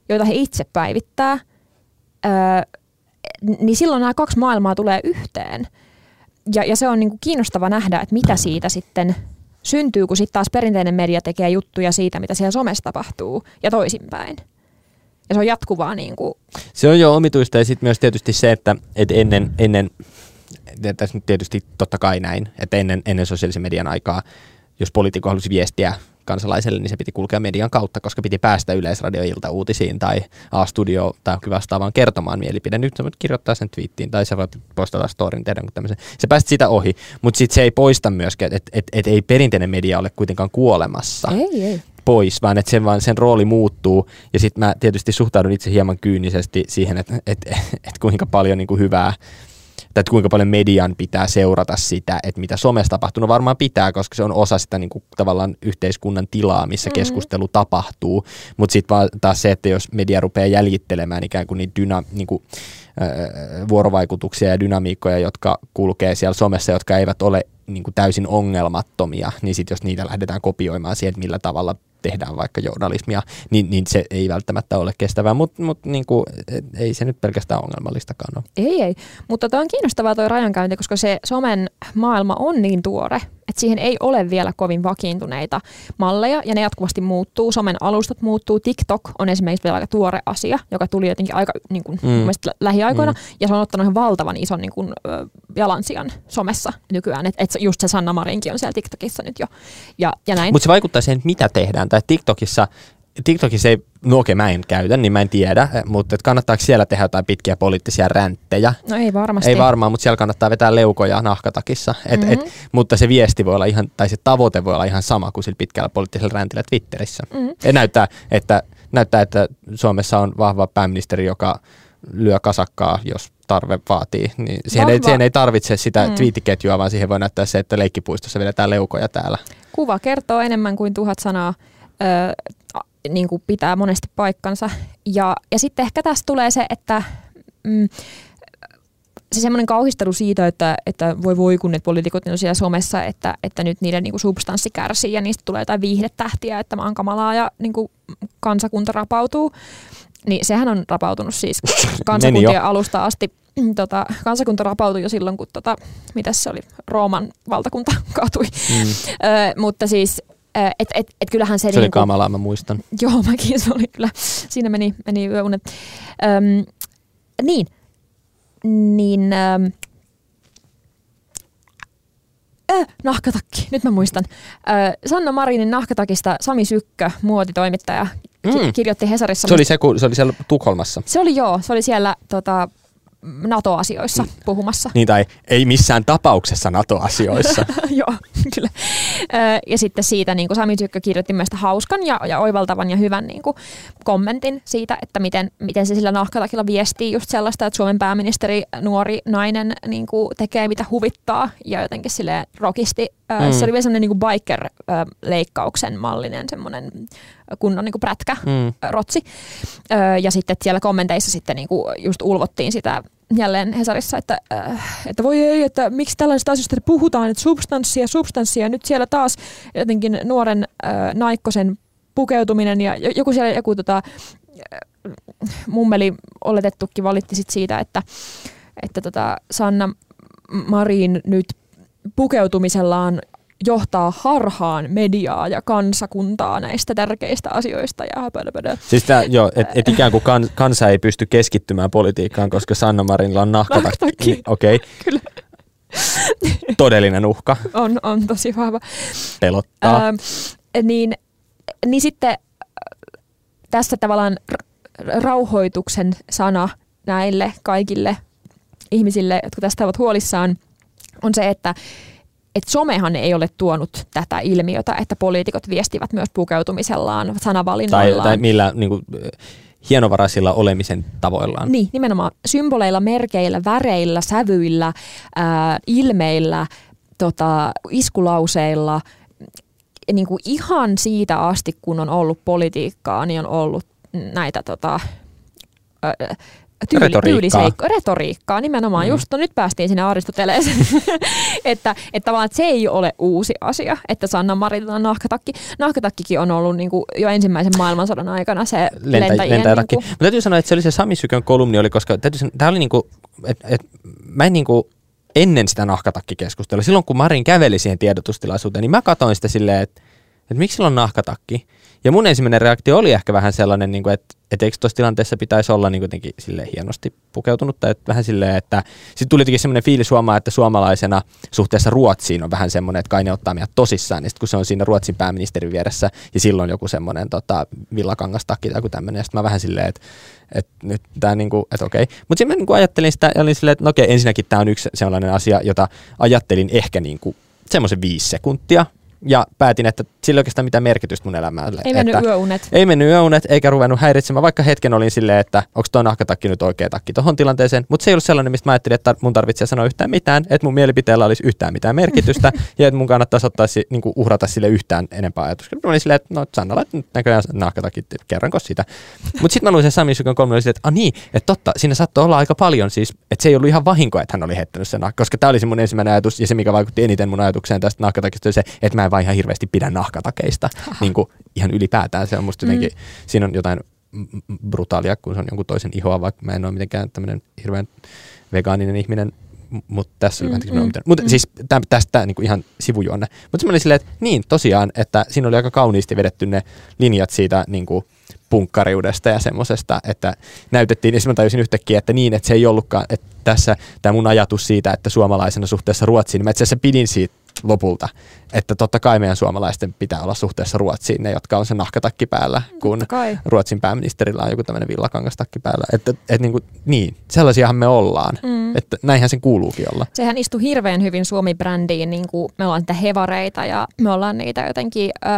joita he itse päivittää. Öö, niin silloin nämä kaksi maailmaa tulee yhteen. Ja, ja se on niin kuin kiinnostava nähdä, että mitä siitä sitten syntyy, kun sitten taas perinteinen media tekee juttuja siitä, mitä siellä somessa tapahtuu, ja toisinpäin. Ja se on jatkuvaa niin kuin, Se on jo omituista ja sitten myös tietysti se, että et ennen, ennen tässä nyt tietysti totta kai näin, että ennen, ennen sosiaalisen median aikaa, jos poliitikko halusi viestiä kansalaiselle, niin se piti kulkea median kautta, koska piti päästä yleisradioilta uutisiin tai A-studio tai vastaavaan kertomaan mielipide. Nyt sä voit kirjoittaa sen twiittiin tai sä voit postata storin tehdä tämmöisen. Se päästä sitä ohi, mutta sitten se ei poista myöskään, että et, et ei perinteinen media ole kuitenkaan kuolemassa. Ei, ei pois, vaan että sen, vaan sen rooli muuttuu. Ja sitten mä tietysti suhtaudun itse hieman kyynisesti siihen, että et, et, et kuinka paljon niin kuin hyvää tai että kuinka paljon median pitää seurata sitä, että mitä somessa tapahtuu. No varmaan pitää, koska se on osa sitä niin kuin, tavallaan yhteiskunnan tilaa, missä mm-hmm. keskustelu tapahtuu. Mutta sitten vaan taas se, että jos media rupeaa jäljittelemään ikään kuin niitä dyna, niin kuin, äh, vuorovaikutuksia ja dynamiikkoja, jotka kulkee siellä somessa, jotka eivät ole niin kuin täysin ongelmattomia, niin sitten jos niitä lähdetään kopioimaan siihen, että millä tavalla tehdään vaikka journalismia, niin, niin se ei välttämättä ole kestävää, mutta mut, niin ei se nyt pelkästään ongelmallistakaan ole. Ei, ei. Mutta tämä on kiinnostavaa tuo rajankäynti, koska se somen maailma on niin tuore, että siihen ei ole vielä kovin vakiintuneita malleja, ja ne jatkuvasti muuttuu. Somen alustat muuttuu. TikTok on esimerkiksi vielä aika tuore asia, joka tuli jotenkin aika niin kuin, mm. lähiaikoina, mm. ja se on ottanut ihan valtavan ison niin kuin, jalansijan somessa nykyään. Että et just se Sanna Marinkin on siellä TikTokissa nyt jo. Ja, ja näin. Mutta se vaikuttaa siihen, mitä tehdään. Tai TikTokissa TikTokissa ei, no okei mä en käytä, niin mä en tiedä, mutta et kannattaako siellä tehdä jotain pitkiä poliittisia ränttejä? No ei varmasti. Ei varmaan, mutta siellä kannattaa vetää leukoja nahkatakissa. Et, mm-hmm. et, mutta se viesti voi olla ihan, tai se tavoite voi olla ihan sama kuin sillä pitkällä poliittisella räntillä Twitterissä. Mm-hmm. Et näyttää, että, näyttää, että Suomessa on vahva pääministeri, joka lyö kasakkaa, jos tarve vaatii. Niin siihen, ei, siihen ei tarvitse sitä mm. twiittiketjua, vaan siihen voi näyttää se, että leikkipuistossa vedetään leukoja täällä. Kuva kertoo enemmän kuin tuhat sanaa. Öö, niin kuin pitää monesti paikkansa. Ja, ja sitten ehkä tässä tulee se, että mm, se semmoinen kauhistelu siitä, että, että voi voi kun ne poliitikot on siellä somessa, että, että nyt niiden niin kuin substanssi kärsii ja niistä tulee jotain viihdetähtiä, että maan kamalaa ja niin kuin kansakunta rapautuu. Niin sehän on rapautunut siis kansakuntien alusta asti. Tota, kansakunta rapautui jo silloin, kun tota, mitäs se oli, Rooman valtakunta kaatui. Mm. Ö, mutta siis et, et, et kyllähän se... Se niin oli kamalaa, mä muistan. Joo, mäkin se oli kyllä. Siinä meni, meni yöunet. Öm, niin. Niin... Öm, Äh, nahkatakki, nyt mä muistan. Äh, Sanna Marinin nahkatakista Sami Sykkö, muotitoimittaja, mm. kirjoitti Hesarissa. Se oli, se, kun, se oli siellä Tukholmassa. Se oli joo, se oli siellä tota, NATO-asioissa mm. puhumassa. Niin tai ei missään tapauksessa NATO-asioissa. Joo, kyllä. Ja sitten siitä niin kuin Sami Tykkö kirjoitti myös hauskan ja, ja oivaltavan ja hyvän niin kuin, kommentin siitä, että miten, miten se sillä nahkatakilla viestii just sellaista, että Suomen pääministeri, nuori nainen niin kuin, tekee mitä huvittaa ja jotenkin sille rokisti. Mm. Se oli vielä semmoinen niin biker-leikkauksen mallinen semmoinen kunnon niin kuin prätkä, mm. rotsi. Ja sitten siellä kommenteissa sitten niin kuin just ulvottiin sitä jälleen Hesarissa, että, että voi ei, että miksi tällaisista asioista puhutaan, että substanssia, substanssia. Nyt siellä taas jotenkin nuoren äh, naikkosen pukeutuminen ja joku siellä joku tota, mummeli oletettukin valitti sit siitä, että, että tota Sanna Marin nyt pukeutumisellaan johtaa harhaan mediaa ja kansakuntaa näistä tärkeistä asioista. Ja Siis tää, joo, että et ikään kuin kan, kansa ei pysty keskittymään politiikkaan, koska Sanna Marinilla on nahkatakki. Niin, Okei. Okay. Kyllä. Todellinen uhka. On, on tosi vahva. Pelottaa. Ähm, niin, niin sitten tässä tavallaan rauhoituksen sana näille kaikille ihmisille, jotka tästä ovat huolissaan, on se, että että somehan ei ole tuonut tätä ilmiötä, että poliitikot viestivät myös pukeutumisellaan, sanavalinnoillaan. Tai, tai millä niin kuin, hienovaraisilla olemisen tavoillaan. Niin, nimenomaan symboleilla, merkeillä, väreillä, sävyillä, ää, ilmeillä, tota, iskulauseilla. Niin kuin ihan siitä asti, kun on ollut politiikkaa, niin on ollut näitä tota, tyyli, retoriikkaa. Tyyliseikko, retoriikkaa nimenomaan. Mm. Just no, nyt päästiin sinne Aristoteleeseen, että, että tavallaan että se ei ole uusi asia, että Sanna Marinilla nahkatakki. Nahkatakkikin on ollut niin kuin, jo ensimmäisen maailmansodan aikana se Lentä, lentäjien... Lentäjätakki. Niin kuin... Mutta täytyy sanoa, että se oli se Sami Sykön kolumni, oli, koska täytyy, tämä oli niin kuin, et, et, mä en niin kuin, ennen sitä nahkatakkikeskustelua, silloin kun Marin käveli siihen tiedotustilaisuuteen, niin mä katsoin sitä silleen, että että miksi sillä on nahkatakki. Ja mun ensimmäinen reaktio oli ehkä vähän sellainen, niin kuin, että, että eikö tuossa tilanteessa pitäisi olla niin jotenkin sille hienosti pukeutunut. Tai että vähän silleen, että sitten tuli jotenkin semmoinen fiilis huomaa, että suomalaisena suhteessa Ruotsiin on vähän semmoinen, että kai ne ottaa meidät tosissaan. Ja sitten kun se on siinä Ruotsin pääministerin vieressä ja silloin joku semmoinen tota, villakangastakki tai joku tämmöinen. Ja sitten mä vähän silleen, että, että nyt tämä niin kuin, että okei. Mutta sitten mä niin kuin ajattelin sitä ja olin silleen, että no okei, ensinnäkin tämä on yksi sellainen asia, jota ajattelin ehkä niin kuin semmoisen viisi sekuntia, ja päätin, että sillä ei oikeastaan mitään merkitystä mun elämään. Ei mennyt että yöunet. Ei mennyt yöunet, eikä ruvennut häiritsemään, vaikka hetken olin silleen, että onko tuo nahkatakki nyt oikea takki tuohon tilanteeseen. Mutta se ei ollut sellainen, mistä mä ajattelin, että mun tarvitsee sanoa yhtään mitään, että mun mielipiteellä olisi yhtään mitään merkitystä ja että mun kannattaisi ottaa, niin kuin uhrata sille yhtään enempää ajatusta. Mä olin silleen, että no Sannalla nyt näköjään nahkatakki, kerranko sitä. Mutta sitten mä luin sen Sami Sykön kolme, silleen, että ah niin, että totta, siinä saattoi olla aika paljon siis, että se ei ollut ihan vahinko, että hän oli heittänyt sen, koska tämä oli se mun ensimmäinen ajatus ja se, mikä vaikutti eniten mun ajatukseen tästä nahkatakista, se, että mä en vaan ihan hirveästi pidä nahkatakeista niin kuin ihan ylipäätään. Se on musta jotenkin, mm. siinä on jotain brutaalia, kun se on jonkun toisen ihoa, vaikka mä en ole mitenkään tämmöinen hirveän vegaaninen ihminen, mutta tässä oli mm, mm, Mutta mm. siis täm, tästä niin kuin ihan sivujuonne. Mutta se oli silleen, että niin tosiaan, että siinä oli aika kauniisti vedetty ne linjat siitä niin kuin punkkariudesta ja semmoisesta, että näytettiin, ja mä tajusin yhtäkkiä, että niin, että se ei ollutkaan, että tässä tämä mun ajatus siitä, että suomalaisena suhteessa Ruotsiin, niin mä itse asiassa pidin siitä lopulta, että totta kai meidän suomalaisten pitää olla suhteessa Ruotsiin, ne jotka on se nahkatakki päällä, kun Ruotsin pääministerillä on joku tämmöinen villakangastakki päällä. Että, et niin, kuin, niin, sellaisiahan me ollaan, mm. että näinhän sen kuuluukin olla. Sehän istuu hirveän hyvin Suomi-brändiin, niin kuin me ollaan niitä hevareita ja me ollaan niitä jotenkin... Öö,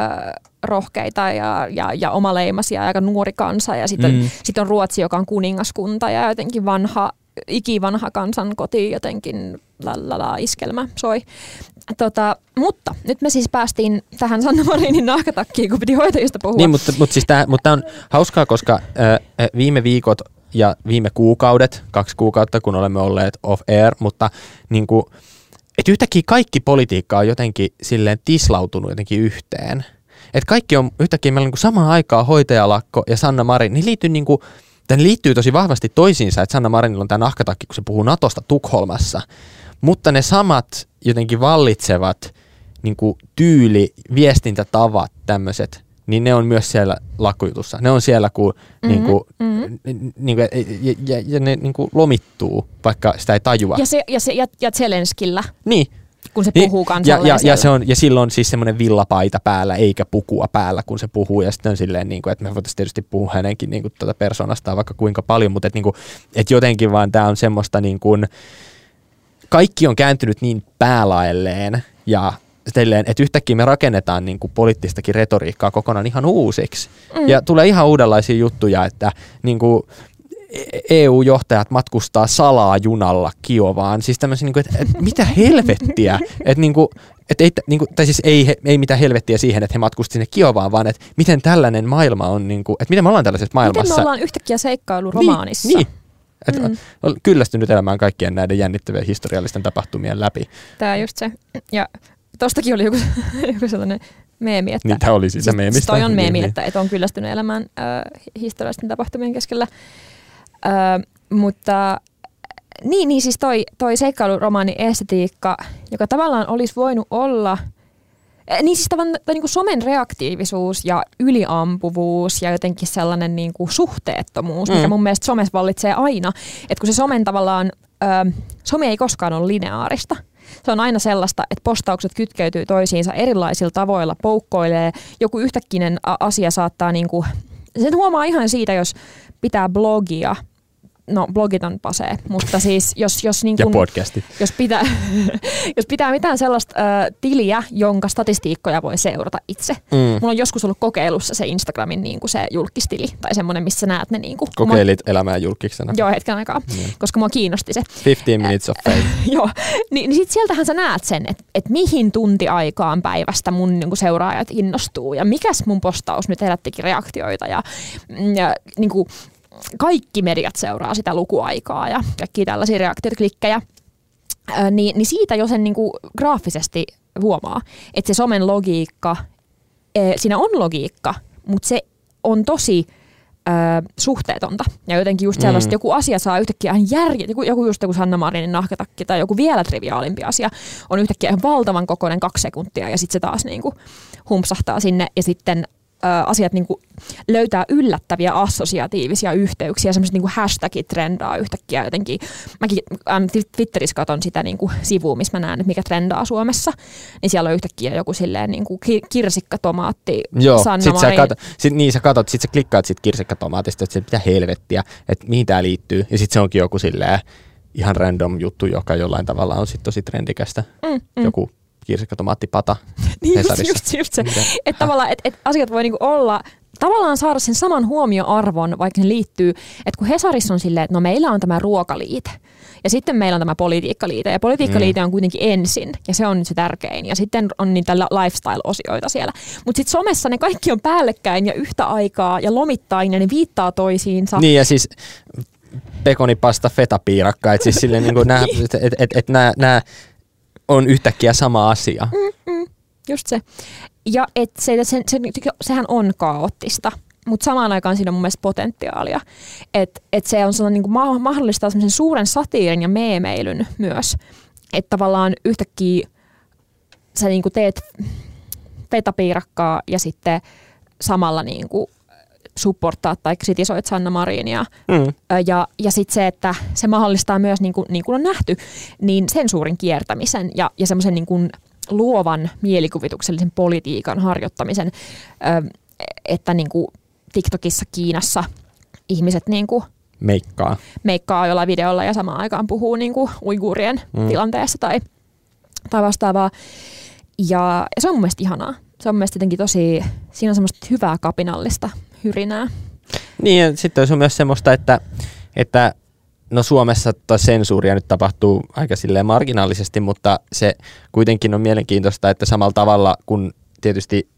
rohkeita ja, ja, ja omaleimaisia ja aika nuori kansa. Ja sitten mm. sit on Ruotsi, joka on kuningaskunta ja jotenkin vanha, ikivanha kansan koti jotenkin lalala iskelmä soi. Tota, mutta nyt me siis päästiin tähän Sanna Marinin nahkatakkiin, kun piti hoitajista puhua. Niin, mutta, mutta, siis tämä, mutta on hauskaa, koska äh, viime viikot ja viime kuukaudet, kaksi kuukautta, kun olemme olleet off-air, mutta niin kuin, et yhtäkkiä kaikki politiikka on jotenkin silleen tislautunut jotenkin yhteen. Et kaikki on yhtäkkiä meillä on niin samaan aikaan hoitajalakko ja Sanna Marin, niin liittyy niin kuin, Tämä liittyy tosi vahvasti toisiinsa, että Sanna Marinilla on tämä nahkatakki, kun se puhuu Natosta Tukholmassa. Mutta ne samat jotenkin vallitsevat niin kuin tyyli, viestintätavat, tämmöiset, niin ne on myös siellä lakkojutussa. Ne on siellä, kun mm-hmm, niin kuin, mm-hmm. niin kuin, ja, ja, ja ne niin kuin lomittuu, vaikka sitä ei tajua. Ja, se, ja, se, ja, ja Zelenskillä. Niin, kun se niin, puhuu kansalle. Ja, ja, ja, se on, ja silloin siis semmoinen villapaita päällä, eikä pukua päällä, kun se puhuu. Ja sitten on silleen, niin kuin, että me voitaisiin tietysti puhua hänenkin niin kuin, tuota persoonastaan vaikka kuinka paljon, mutta että, niin kuin, että jotenkin vaan tämä on semmoista niin kuin, kaikki on kääntynyt niin päälaelleen ja Silleen, että yhtäkkiä me rakennetaan niin kuin poliittistakin retoriikkaa kokonaan ihan uusiksi. Mm. Ja tulee ihan uudenlaisia juttuja, että niin kuin, EU-johtajat matkustaa salaa junalla Kiovaan. Siis tämmöisiä, niin kuin, että, että mitä helvettiä? Että niin kuin, että ei, niin kuin, tai siis ei, ei mitään helvettiä siihen, että he matkustivat sinne Kiovaan, vaan että miten tällainen maailma on, niin kuin, että miten me ollaan tällaisessa maailmassa. Miten me ollaan yhtäkkiä seikkailuromaanissa. Niin, niin. Et mm. on kyllästynyt elämään kaikkien näiden jännittävien historiallisten tapahtumien läpi. Tämä just se. Ja tostakin oli joku, joku sellainen meemi, että... Niitä oli siis meemistä. Toi on meemi, niin, että, että on kyllästynyt elämään äh, historiallisten tapahtumien keskellä. Ö, mutta niin, niin siis toi, toi seikkailuromaani estetiikka, joka tavallaan olisi voinut olla niin siis tavallaan niin kuin somen reaktiivisuus ja yliampuvuus ja jotenkin sellainen niin kuin suhteettomuus, mm. mikä mun mielestä somessa vallitsee aina. Että kun se somen tavallaan, ö, some ei koskaan ole lineaarista. Se on aina sellaista, että postaukset kytkeytyy toisiinsa erilaisilla tavoilla, poukkoilee. Joku yhtäkkinen asia saattaa, niin kuin, sen huomaa ihan siitä, jos pitää blogia – no blogit on pasee, mutta siis jos, jos, niin kun, jos, pitää, jos pitää mitään sellaista ö, tiliä, jonka statistiikkoja voi seurata itse. Mm. Mulla on joskus ollut kokeilussa se Instagramin niin kuin se julkistili tai semmoinen, missä näet ne. Niin kuin, Kokeilit mä, elämää julkiksena. Joo, hetken aikaa, mm. koska mua kiinnosti se. 15 minutes of fame. joo, niin, niin sit sieltähän sä näet sen, että et mihin tuntiaikaan päivästä mun niin kuin seuraajat innostuu ja mikäs mun postaus nyt herättikin reaktioita ja, ja niin kuin, kaikki mediat seuraa sitä lukuaikaa ja kaikki tällaisia reaktioita, klikkejä, niin, niin siitä jo sen niin kuin graafisesti huomaa, että se somen logiikka, siinä on logiikka, mutta se on tosi suhteetonta. Ja jotenkin just sellaista, mm. joku asia saa yhtäkkiä ihan järjet, joku, joku just joku Sanna Marinin nahkatakki tai joku vielä triviaalimpi asia on yhtäkkiä ihan valtavan kokoinen kaksi sekuntia ja sitten se taas niinku humpsahtaa sinne ja sitten asiat niin kuin löytää yllättäviä assosiatiivisia yhteyksiä, semmoiset niin hashtagit trendaa yhtäkkiä jotenkin. Mäkin Twitterissä katson sitä niin kuin sivua, missä mä näen, että mikä trendaa Suomessa, niin siellä on yhtäkkiä joku silleen niin kuin kirsikka, tomaatti, Joo, Sanna sit sä katot, sit, niin sä katot, sit sä klikkaat sit kirsikkatomaatista, että se mitä helvettiä, että mihin tää liittyy, ja sitten se onkin joku silleen ihan random juttu, joka jollain tavalla on sitten tosi trendikästä. Mm, mm. Joku kirsikkatomaattipata. niin just, just, just se. Että tavallaan, et, et asiat voi niinku olla tavallaan saada sen saman huomioarvon, vaikka ne liittyy, että kun Hesarissa on silleen, että no meillä on tämä ruokaliite, ja sitten meillä on tämä politiikkaliite, ja politiikkaliite mm. on kuitenkin ensin, ja se on nyt se tärkein, ja sitten on niitä lifestyle-osioita siellä. Mutta sitten somessa ne kaikki on päällekkäin ja yhtä aikaa, ja lomittain, ja ne viittaa toisiinsa. Niin, ja siis pekonipasta fetapiirakka, että siis silleen niin nämä, et, et, et, et nämä on yhtäkkiä sama asia. Mm, mm, just se. Ja et se, se, se, sehän on kaoottista, mutta samaan aikaan siinä on mun mielestä potentiaalia. Että et se on sellainen, niin kuin mahdollistaa sellaisen suuren satiirin ja meemeilyn myös. Että tavallaan yhtäkkiä sä niin kuin teet fetapiirakkaa ja sitten samalla niin kuin supporttaa tai kritisoit Sanna Marinia. Mm. Ja, ja sitten se, että se mahdollistaa myös, niin kuin, niin kuin on nähty, niin sensuurin kiertämisen ja, ja semmoisen niin kuin luovan mielikuvituksellisen politiikan harjoittamisen, että niin kuin TikTokissa Kiinassa ihmiset niin kuin meikkaa. meikkaa jollain videolla ja samaan aikaan puhuu niin kuin uiguurien mm. tilanteessa tai, tai vastaavaa. Ja, ja se on mun mielestä ihanaa. Se on mun mielestä jotenkin tosi, siinä on semmoista hyvää kapinallista hyrinää. Niin ja sitten on myös semmoista, että, että no Suomessa sensuuria nyt tapahtuu aika silleen marginaalisesti, mutta se kuitenkin on mielenkiintoista, että samalla tavalla kun tietysti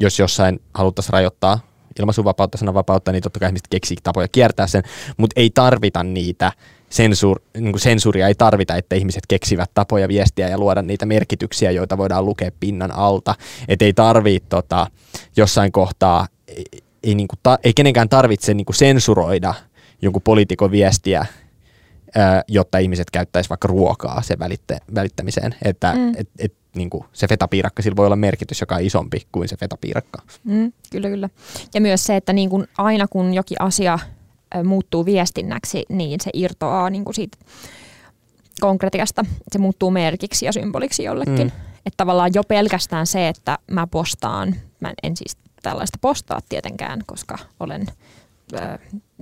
jos jossain haluttaisiin rajoittaa ilmaisuvapautta, sananvapautta, niin totta kai ihmiset keksii tapoja kiertää sen, mutta ei tarvita niitä sensuur, niin sensuuria ei tarvita, että ihmiset keksivät tapoja viestiä ja luoda niitä merkityksiä, joita voidaan lukea pinnan alta. Että ei tarvitse tota, jossain kohtaa ei, niin kuin ta, ei kenenkään tarvitse niin kuin sensuroida jonkun poliitikon viestiä, ää, jotta ihmiset käyttäisi vaikka ruokaa sen välitte, välittämiseen. Että mm. et, et, niin kuin se fetapiirakka, sillä voi olla merkitys, joka on isompi kuin se fetapiirakka. Mm, kyllä, kyllä. Ja myös se, että niin kuin aina kun jokin asia muuttuu viestinnäksi, niin se irtoaa niin kuin siitä konkretiasta. Se muuttuu merkiksi ja symboliksi jollekin. Mm. Että tavallaan jo pelkästään se, että mä postaan, mä en siis tällaista postaa tietenkään, koska olen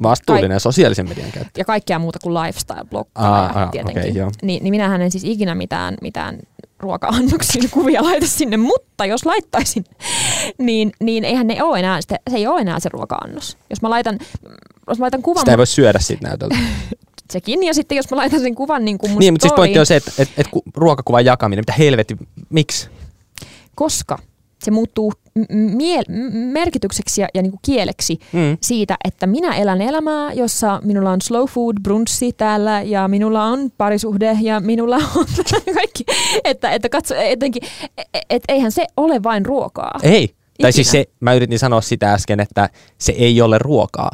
Vastuullinen kaik- sosiaalisen median käyttäjä. Ja kaikkea muuta kuin lifestyle-blokkaaja tietenkin. Okay, niin, niin minähän en siis ikinä mitään, mitään ruoka-annoksia kuvia laita sinne, mutta jos laittaisin, niin, niin eihän ne ole enää, se ei ole enää se ruoka-annos. Jos mä laitan, jos mä laitan kuvan... Sitä ei voi syödä siitä näytöltä. Sekin, ja sitten jos mä laitan sen kuvan niin kuin Niin, mutta siis pointti on se, että, että, että ruokakuvan jakaminen, mitä helvetti, miksi? Koska se muuttuu mie- merkitykseksi ja, ja niin kuin kieleksi mm. siitä, että minä elän elämää, jossa minulla on slow food brunssi täällä ja minulla on parisuhde ja minulla on kaikki. Että, että katso, etenkin, et, et, eihän se ole vain ruokaa. Ei. Ikinä. Tai siis se, mä yritin sanoa sitä äsken, että se ei ole ruokaa.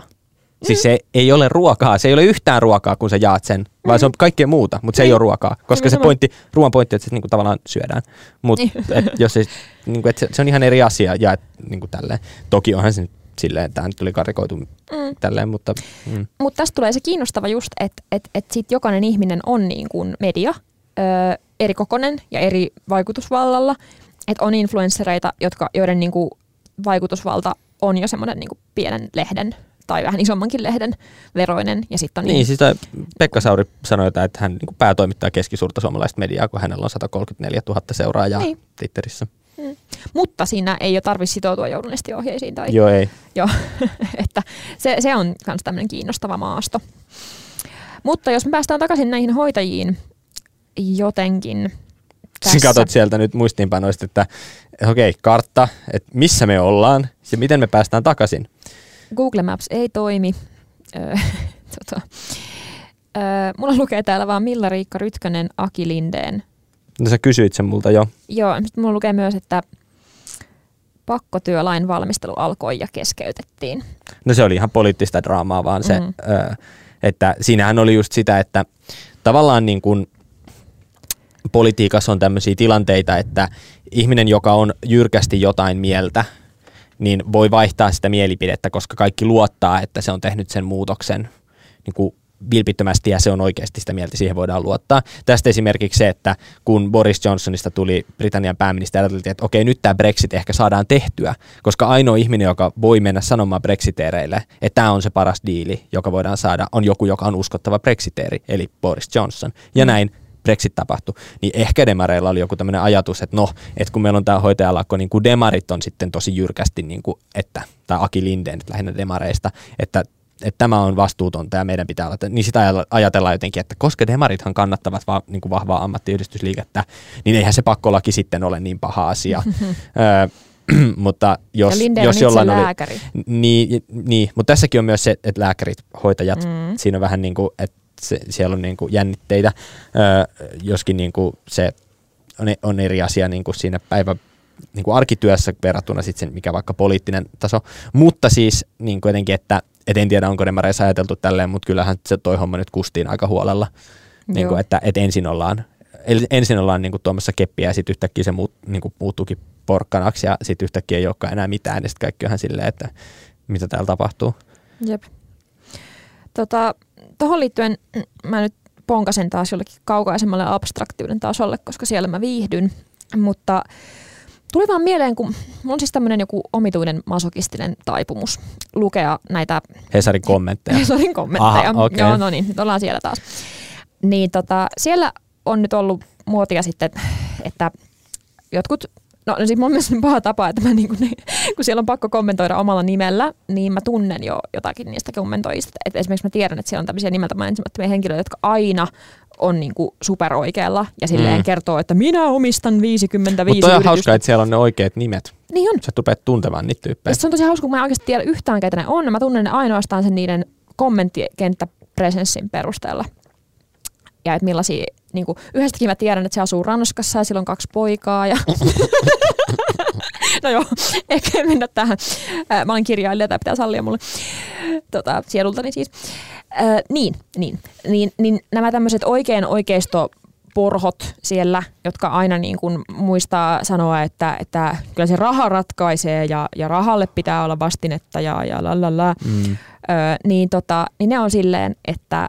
Siis se ei ole ruokaa, se ei ole yhtään ruokaa, kun sä jaat sen, vaan se on kaikkea muuta, mutta se ei niin. ole ruokaa. Koska se pointti, ruoan pointti, että se niinku tavallaan syödään. Mutta niin. jos se, niinku, se, se, on ihan eri asia ja et, niinku tälleen. Toki onhan se nyt silleen, tämä nyt tuli karikoitu mm. tälleen, mutta... Mm. Mutta tästä tulee se kiinnostava just, että et, et sit jokainen ihminen on niin kuin media, ö, eri kokonen ja eri vaikutusvallalla. Että on influenssereita, jotka, joiden niin kuin vaikutusvalta on jo semmoinen niin pienen lehden tai vähän isommankin lehden veroinen. Ja sit on niin, niin siis Pekka Sauri sanoi, että hän niin päätoimittaa keskisuurta suomalaista mediaa, kun hänellä on 134 000 seuraajaa niin. Twitterissä. Mm. Mutta siinä ei ole tarvitse sitoutua journalistiohjeisiin. Tai, Joo, ei. Jo, että se, se on myös tämmöinen kiinnostava maasto. Mutta jos me päästään takaisin näihin hoitajiin jotenkin tässä. Katsot sieltä nyt muistiinpanoista, että okei, okay, kartta, että missä me ollaan ja miten me päästään takaisin. Google Maps ei toimi. tota, mulla lukee täällä vaan Milla-Riikka Rytkönen, Aki Lindeen. No sä kysyit sen multa jo. Joo, sitten mulla lukee myös, että pakkotyölain valmistelu alkoi ja keskeytettiin. No se oli ihan poliittista draamaa vaan se, mm. ö, että siinähän oli just sitä, että tavallaan niin kuin politiikassa on tämmöisiä tilanteita, että ihminen, joka on jyrkästi jotain mieltä, niin voi vaihtaa sitä mielipidettä, koska kaikki luottaa, että se on tehnyt sen muutoksen niin kuin vilpittömästi ja se on oikeasti sitä mieltä, siihen voidaan luottaa. Tästä esimerkiksi se, että kun Boris Johnsonista tuli Britannian pääministeri, ajateltiin, että okei, nyt tämä Brexit ehkä saadaan tehtyä, koska ainoa ihminen, joka voi mennä sanomaan brexiteereille, että tämä on se paras diili, joka voidaan saada, on joku, joka on uskottava brexiteeri, eli Boris Johnson. Ja mm. näin Brexit tapahtui, niin ehkä demareilla oli joku tämmöinen ajatus, että no, että kun meillä on tämä hoitajalakko, niin kuin demarit on sitten tosi jyrkästi, niin kuin, että, tai Aki Linden lähinnä demareista, että että tämä on vastuutonta ja meidän pitää olla, niin sitä ajatellaan jotenkin, että koska demarithan kannattavat va, niin kuin vahvaa ammattiyhdistysliikettä, niin eihän se pakkolaki sitten ole niin paha asia. mutta jos, ja jos jollain oli, lääkäri. Niin, niin, mutta tässäkin on myös se, että lääkärit, hoitajat, mm. siinä on vähän niin kuin, että se, siellä on niin kuin jännitteitä, ö, joskin niin kuin se on, on eri asia niin kuin siinä päivä, niin kuin arkityössä verrattuna sitten mikä vaikka poliittinen taso, mutta siis niin kuitenkin, että et en tiedä onko demareissa ajateltu tälleen, mutta kyllähän se toi homma nyt kustiin aika huolella, niin kuin, että, että ensin ollaan, ensin ollaan niin kuin tuomassa keppiä ja sitten yhtäkkiä se muut, niin kuin muuttuukin porkkanaksi ja sitten yhtäkkiä ei olekaan enää mitään. Ja sitten kaikki onhan silleen, että mitä täällä tapahtuu. Jep. Tota, tuohon liittyen mä nyt ponkasen taas jollekin kaukaisemmalle abstraktiuden tasolle, koska siellä mä viihdyn, mutta Tuli vaan mieleen, kun mulla on siis tämmöinen joku omituinen masokistinen taipumus lukea näitä... Hesarin kommentteja. Hesarin kommentteja. Aha, okay. Joo, no niin, nyt ollaan siellä taas. Niin tota, siellä on nyt ollut muotia sitten, että jotkut No, no siis mun mielestä on paha tapa, että mä niinku, kun siellä on pakko kommentoida omalla nimellä, niin mä tunnen jo jotakin niistä kommentoijista. Et esimerkiksi mä tiedän, että siellä on tämmöisiä nimeltä mainitsemattomia henkilöitä, jotka aina on niinku superoikealla ja silleen mm. kertoo, että minä omistan 55 Mutta on hauskaa, että siellä on ne oikeat nimet. Niin on. Sä rupeat tuntemaan niitä tyyppejä. se on tosi hauska, kun mä en oikeasti tiedä yhtään, ketä ne on. Mä tunnen ne ainoastaan sen niiden kommenttikenttäpresenssin perusteella. Ja että millaisia, niin kuin, yhdestäkin mä tiedän, että se asuu Ranskassa ja sillä on kaksi poikaa. Ja no joo, ehkä mennä tähän. Mä olen kirjailija, tämä pitää sallia mulle tota, sielultani siis. Äh, niin, niin, niin, niin nämä tämmöiset oikein oikeisto porhot siellä, jotka aina niin kuin muistaa sanoa, että, että kyllä se raha ratkaisee ja, ja rahalle pitää olla vastinetta ja, ja lalala, mm. Ö, niin, tota, niin ne on silleen, että,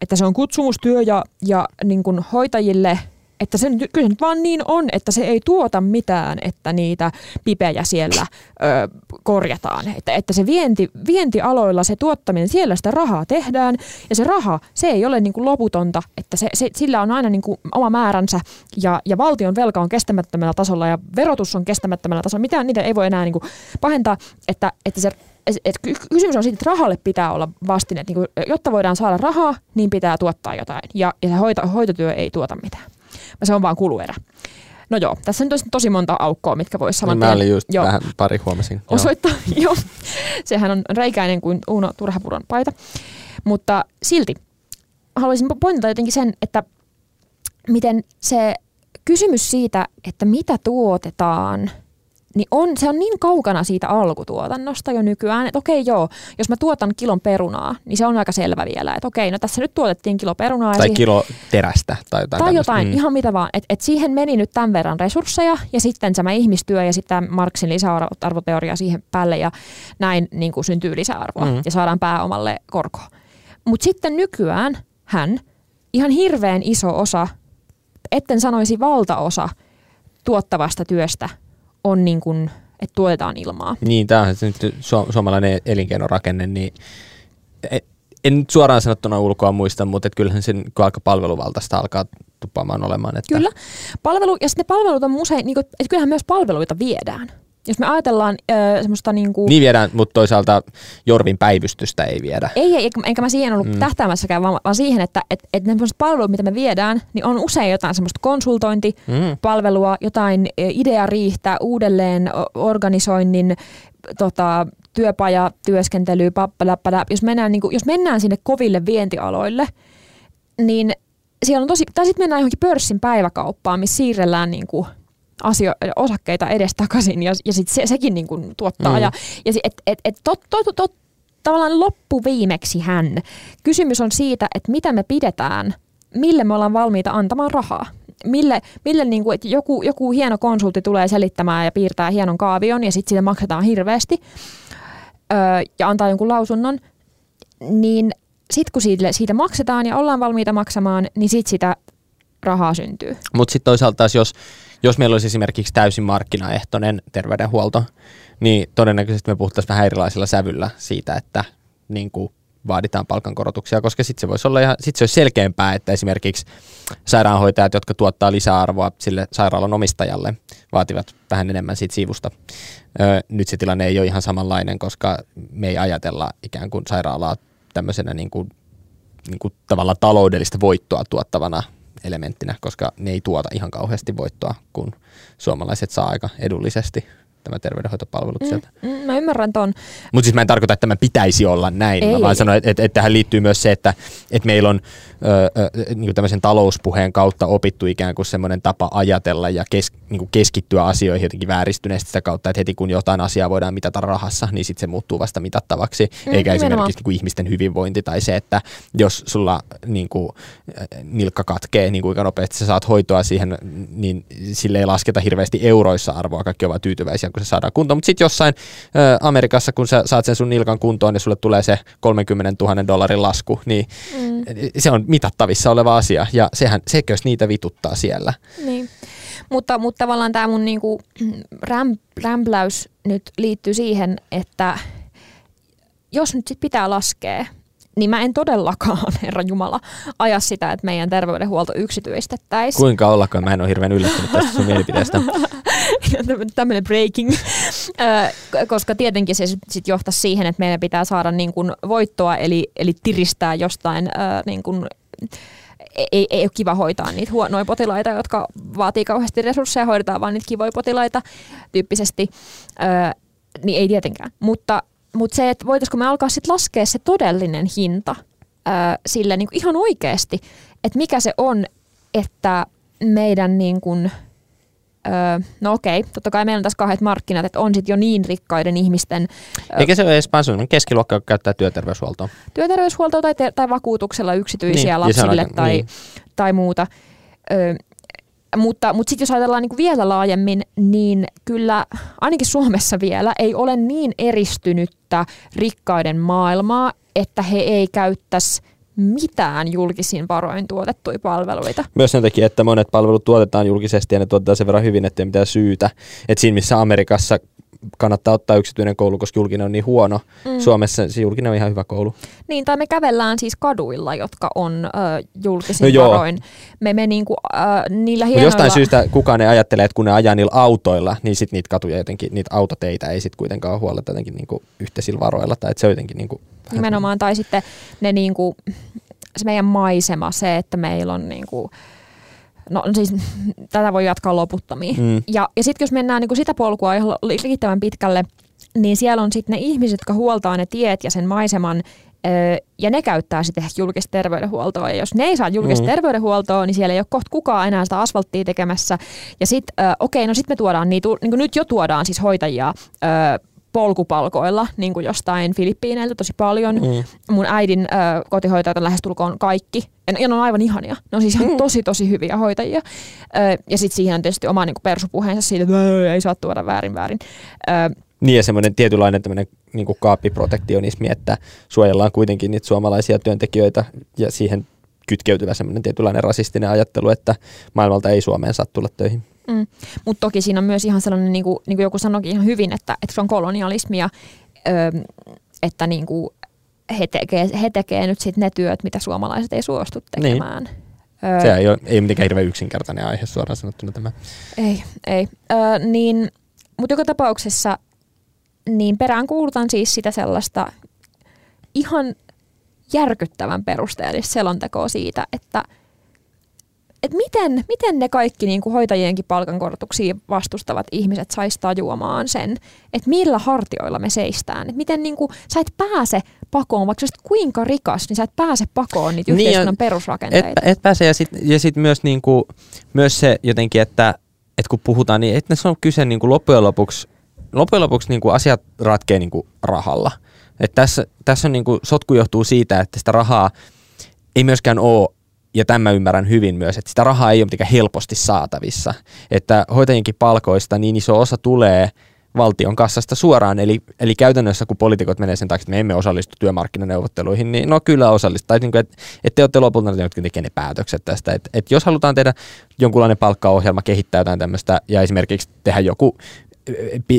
että se on kutsumustyö ja, ja niin kuin hoitajille – että se, kyllä se nyt vaan niin on, että se ei tuota mitään, että niitä pipejä siellä ö, korjataan. Että, että se vienti, vientialoilla se tuottaminen, siellä sitä rahaa tehdään ja se raha, se ei ole niin kuin loputonta, että se, se, sillä on aina niin kuin oma määränsä ja, ja valtion velka on kestämättömällä tasolla ja verotus on kestämättömällä tasolla. Mitään niitä ei voi enää niin kuin pahentaa, että, että se et kysymys on siitä, että rahalle pitää olla vastine. Niin kuin, jotta voidaan saada rahaa, niin pitää tuottaa jotain. Ja, ja se hoito, hoitotyö ei tuota mitään se on vaan kuluerä. No joo, tässä nyt on tosi monta aukkoa, mitkä voisi saman niin Mä olin just joo. vähän pari huomasin. Osoittaa, joo. joo. Sehän on reikäinen kuin Uno Turhapuron paita. Mutta silti haluaisin pointata jotenkin sen, että miten se kysymys siitä, että mitä tuotetaan – niin on, se on niin kaukana siitä alkutuotannosta jo nykyään, että okei joo, jos mä tuotan kilon perunaa, niin se on aika selvä vielä, että okei, no tässä nyt tuotettiin kilo perunaa. Tai siihen, kilo terästä tai jotain. Tai jotain, mm. ihan mitä vaan, että et siihen meni nyt tämän verran resursseja ja sitten tämä ihmistyö ja sitten Marksin lisäarvoteoria siihen päälle ja näin niin kuin syntyy lisäarvoa mm. ja saadaan pääomalle korko. Mutta sitten nykyään hän, ihan hirveän iso osa, etten sanoisi valtaosa tuottavasta työstä on niin kuin, että tuotetaan ilmaa. Niin, tämä on nyt su- suomalainen elinkeinorakenne, niin e, en nyt suoraan sanottuna ulkoa muista, mutta kyllähän sen kun aika palveluvaltaista alkaa tuppaamaan olemaan. Että... Kyllä. Palvelu, ja sitten ne palvelut on usein, niin kuin, että kyllähän myös palveluita viedään. Jos me ajatellaan äh, semmoista niin kuin... Niin viedään, mutta toisaalta Jorvin päivystystä ei viedä. Ei, ei enkä mä siihen ollut mm. tähtäämässäkään, vaan, vaan siihen, että et, et ne palvelut, mitä me viedään, niin on usein jotain semmoista konsultointipalvelua, mm. jotain ideariihtä, uudelleen organisoinnin, tota, työpaja, työskentely, pappaläppälä. Jos mennään, niin kuin, jos mennään sinne koville vientialoille, niin siellä on tosi, tai sitten mennään johonkin pörssin päiväkauppaan, missä siirrellään niin kuin asio- osakkeita edestakaisin ja, ja sit se, sekin niin kuin tuottaa. Mm. Ja, ja et, et, et tot, tot, tot, tavallaan loppuviimeksi hän. Kysymys on siitä, että mitä me pidetään, mille me ollaan valmiita antamaan rahaa. Mille, mille niin kuin, että joku, joku hieno konsultti tulee selittämään ja piirtää hienon kaavion ja sitten siitä maksetaan hirveästi öö, ja antaa jonkun lausunnon, niin sitten kun siitä, siitä maksetaan ja ollaan valmiita maksamaan, niin sitten sitä rahaa syntyy. Mutta sitten toisaalta taas, jos, jos meillä olisi esimerkiksi täysin markkinaehtoinen terveydenhuolto, niin todennäköisesti me puhuttaisiin vähän erilaisella sävyllä siitä, että niin kuin vaaditaan palkankorotuksia, koska sitten se voisi olla ihan, sit se olisi selkeämpää, että esimerkiksi sairaanhoitajat, jotka tuottaa lisäarvoa sille sairaalan omistajalle, vaativat vähän enemmän siitä sivusta. Öö, nyt se tilanne ei ole ihan samanlainen, koska me ei ajatella ikään kuin sairaalaa tämmöisenä niin kuin, niin kuin tavallaan taloudellista voittoa tuottavana elementtinä, koska ne ei tuota ihan kauheasti voittoa, kun suomalaiset saa aika edullisesti tämä terveydenhoitopalvelut mm, sieltä. Mm, mä ymmärrän ton. Mutta siis mä en tarkoita, että tämä pitäisi olla näin, ei, mä vaan ei. sanon, että, että, että tähän liittyy myös se, että, että meillä on ö, ö, niin tämmöisen talouspuheen kautta opittu ikään kuin semmoinen tapa ajatella ja kes, niin kuin keskittyä asioihin jotenkin vääristyneesti sitä kautta, että heti kun jotain asiaa voidaan mitata rahassa, niin sitten se muuttuu vasta mitattavaksi, mm, eikä nimenomaan. esimerkiksi niin kuin ihmisten hyvinvointi tai se, että jos sulla niin kuin, nilkka katkee, niin kuinka nopeasti sä saat hoitoa siihen, niin sille ei lasketa hirveästi euroissa arvoa, kaikki ovat tyytyväisiä, kun se saadaan kuntoon. Mutta sitten jossain ö, Amerikassa, kun sä saat sen sun nilkan kuntoon, niin sulle tulee se 30 000 dollarin lasku, niin mm. se on mitattavissa oleva asia. Ja sehän, sekös niitä vituttaa siellä. Niin. Mutta, mutta tavallaan tämä mun niinku räm, rämpläys nyt liittyy siihen, että jos nyt sit pitää laskea, niin mä en todellakaan, Herra Jumala, aja sitä, että meidän terveydenhuolto yksityistettäisiin. Kuinka ollakaan? Mä en ole hirveän yllättynyt tästä sun mielipiteestä. Tämmöinen breaking, koska tietenkin se sitten johtaisi siihen, että meidän pitää saada niin kuin voittoa, eli, eli tiristää jostain niin kuin ei, ei ole kiva hoitaa niitä huonoja potilaita, jotka vaatii kauheasti resursseja, hoidetaan vaan niitä kivoja potilaita tyyppisesti, öö, niin ei tietenkään. Mutta mutta se, että voitaisiko me alkaa sitten laskea se todellinen hinta ää, sille niin ihan oikeasti, että mikä se on, että meidän niin kuin, Öö, no okei, totta kai meillä on tässä kahdet markkinat, että on sitten jo niin rikkaiden ihmisten... Öö, Eikä se ole edes keskiluokka, joka käyttää työterveyshuoltoa. Työterveyshuoltoa tai, te- tai vakuutuksella yksityisiä niin, lapsille aika, tai, niin. tai muuta. Öö, mutta, mutta sitten jos ajatellaan niin kuin vielä laajemmin, niin kyllä ainakin Suomessa vielä ei ole niin eristynyttä rikkaiden maailmaa, että he ei käyttäisi mitään julkisin varoin tuotettuja palveluita. Myös sen takia, että monet palvelut tuotetaan julkisesti ja ne tuotetaan sen verran hyvin, että ei mitään syytä. Et siinä missä Amerikassa kannattaa ottaa yksityinen koulu, koska julkinen on niin huono. Mm. Suomessa se julkinen on ihan hyvä koulu. Niin, tai me kävellään siis kaduilla, jotka on ö, julkisin no varoin. Me, me niinku, ö, niillä hienoilla... jostain syystä kukaan ei ajattele, että kun ne ajaa niillä autoilla, niin sitten niitä katuja jotenkin, niitä autoteitä ei sitten kuitenkaan huoleta jotenkin niinku yhteisillä varoilla. Tai että se on jotenkin niinku, Nimenomaan, tai sitten ne niinku, se meidän maisema, se, että meillä on niinku, No siis tätä voi jatkaa loputtomiin. Mm. Ja, ja sitten jos mennään niin kuin sitä polkua ihan riittävän pitkälle, niin siellä on sitten ne ihmiset, jotka huoltaa ne tiet ja sen maiseman, ja ne käyttää sitten julkista terveydenhuoltoa. Ja jos ne ei saa julkista mm. terveydenhuoltoa, niin siellä ei ole kohta kukaan enää sitä asfalttia tekemässä. Ja sitten, okei, okay, no sitten me tuodaan niitä, niin kuin nyt jo tuodaan siis hoitajia polkupalkoilla niin kuin jostain Filippiineiltä tosi paljon. Mm. Mun äidin ö, kotihoitajat on lähestulkoon kaikki. Ja, ne on aivan ihania. Ne on siis ihan mm. tosi tosi hyviä hoitajia. Ö, ja sitten siihen on tietysti oma niin kuin persupuheensa siitä, että ei saa tuoda väärin väärin. Ö, niin ja semmoinen tietynlainen tämmöinen niin kuin kaappiprotektionismi, että suojellaan kuitenkin niitä suomalaisia työntekijöitä ja siihen kytkeytyvä semmoinen tietynlainen rasistinen ajattelu, että maailmalta ei Suomeen saa tulla töihin. Mm. Mutta toki siinä on myös ihan sellainen, niin kuin, niin kuin joku sanoikin ihan hyvin, että, että se on kolonialismia, öö, että niin kuin he, tekee, he tekee nyt sit ne työt, mitä suomalaiset ei suostu tekemään. Niin. Öö, se ei ole ei mitenkään hirveän yksinkertainen aihe suoraan sanottuna tämä. Ei, ei. Öö, niin, mutta joka tapauksessa niin perään kuulutan siis sitä sellaista ihan järkyttävän perusteellista selontekoa siitä, että – et miten, miten ne kaikki niin kuin hoitajienkin palkankorotuksia vastustavat ihmiset sais tajuamaan sen, että millä hartioilla me seistään. Et miten niin kuin, sä et pääse pakoon, vaikka sä kuinka rikas, niin sä et pääse pakoon niitä niin, yhteiskunnan perusrakenteita. Et, et pääse ja sitten ja sit myös, niin kuin, myös se jotenkin, että että kun puhutaan, niin että se on kyse niin kuin loppujen lopuksi, loppujen lopuksi niin kuin asiat ratkee niin kuin rahalla. Et tässä, tässä on niin kuin, sotku johtuu siitä, että sitä rahaa ei myöskään ole ja tämä ymmärrän hyvin myös, että sitä rahaa ei ole mitenkään helposti saatavissa. Että hoitajienkin palkoista niin iso osa tulee valtion kassasta suoraan, eli, eli käytännössä kun poliitikot menee sen takia, että me emme osallistu työmarkkinaneuvotteluihin, niin no kyllä osallistu. Tai niin kuin, että, että te olette lopulta ne, jotka tekee ne päätökset tästä. Että, että jos halutaan tehdä jonkunlainen palkkaohjelma, kehittää jotain tämmöistä ja esimerkiksi tehdä joku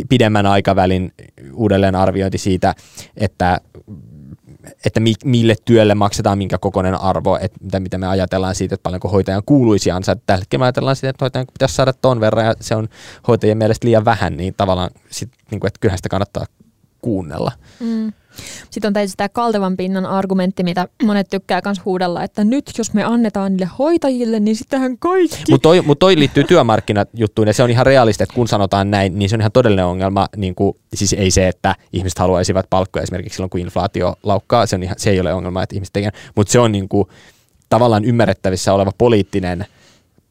pidemmän aikavälin uudelleenarviointi siitä, että että mi, mille työlle maksetaan minkä kokoinen arvo, että mitä, mitä me ajatellaan siitä, että paljonko hoitajan kuuluisi ansaita. Tällä hetkellä me ajatellaan siitä, että hoitajan pitäisi saada ton verran ja se on hoitajien mielestä liian vähän, niin tavallaan sit, niin kuin, että kyllähän sitä kannattaa kuunnella. Mm. Sitten on tietysti tämä kaltevan pinnan argumentti, mitä monet tykkää myös huudella, että nyt jos me annetaan niille hoitajille, niin sittenhän kaikki... Mutta toi, mut toi liittyy työmarkkinajuttuun ja se on ihan realista, että kun sanotaan näin, niin se on ihan todellinen ongelma. Niin kuin, siis ei se, että ihmiset haluaisivat palkkoja esimerkiksi silloin, kun inflaatio laukkaa, se, on ihan, se ei ole ongelma, että ihmiset tekevät, mutta se on niin kuin, tavallaan ymmärrettävissä oleva poliittinen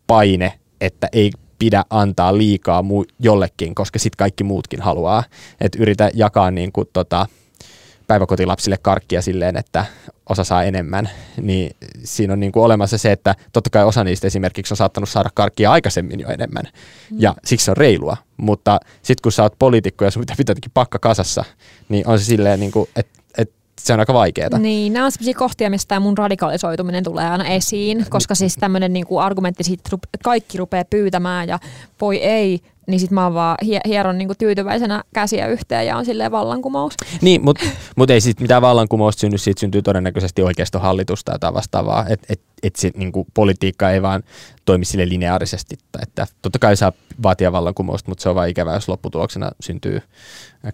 paine, että ei pidä antaa liikaa mu- jollekin, koska sitten kaikki muutkin haluaa. Että yritä jakaa niin kuin, tota, päiväkotilapsille karkkia silleen, että osa saa enemmän, niin siinä on niin kuin olemassa se, että totta kai osa niistä esimerkiksi on saattanut saada karkkia aikaisemmin jo enemmän, mm. ja siksi se on reilua, mutta sitten kun sä oot poliitikko ja sun pitää pitää pakka kasassa, niin on se silleen, niin kuin, että se on aika vaikeaa. Niin, nämä on sellaisia kohtia, mistä mun radikalisoituminen tulee aina esiin, koska siis tämmöinen niin kuin argumentti siitä, että kaikki rupeaa pyytämään ja voi ei, niin sit mä oon vaan hieron niinku tyytyväisenä käsiä yhteen ja on silleen vallankumous. Niin, mutta mut ei sit mitään vallankumousta synny, siitä syntyy todennäköisesti oikeistohallitusta tai vastaavaa. Että et, et sit niinku politiikka ei vaan toimi sille lineaarisesti. Että totta kai saa vaatia vallankumousta, mutta se on vaan ikävä, jos lopputuloksena syntyy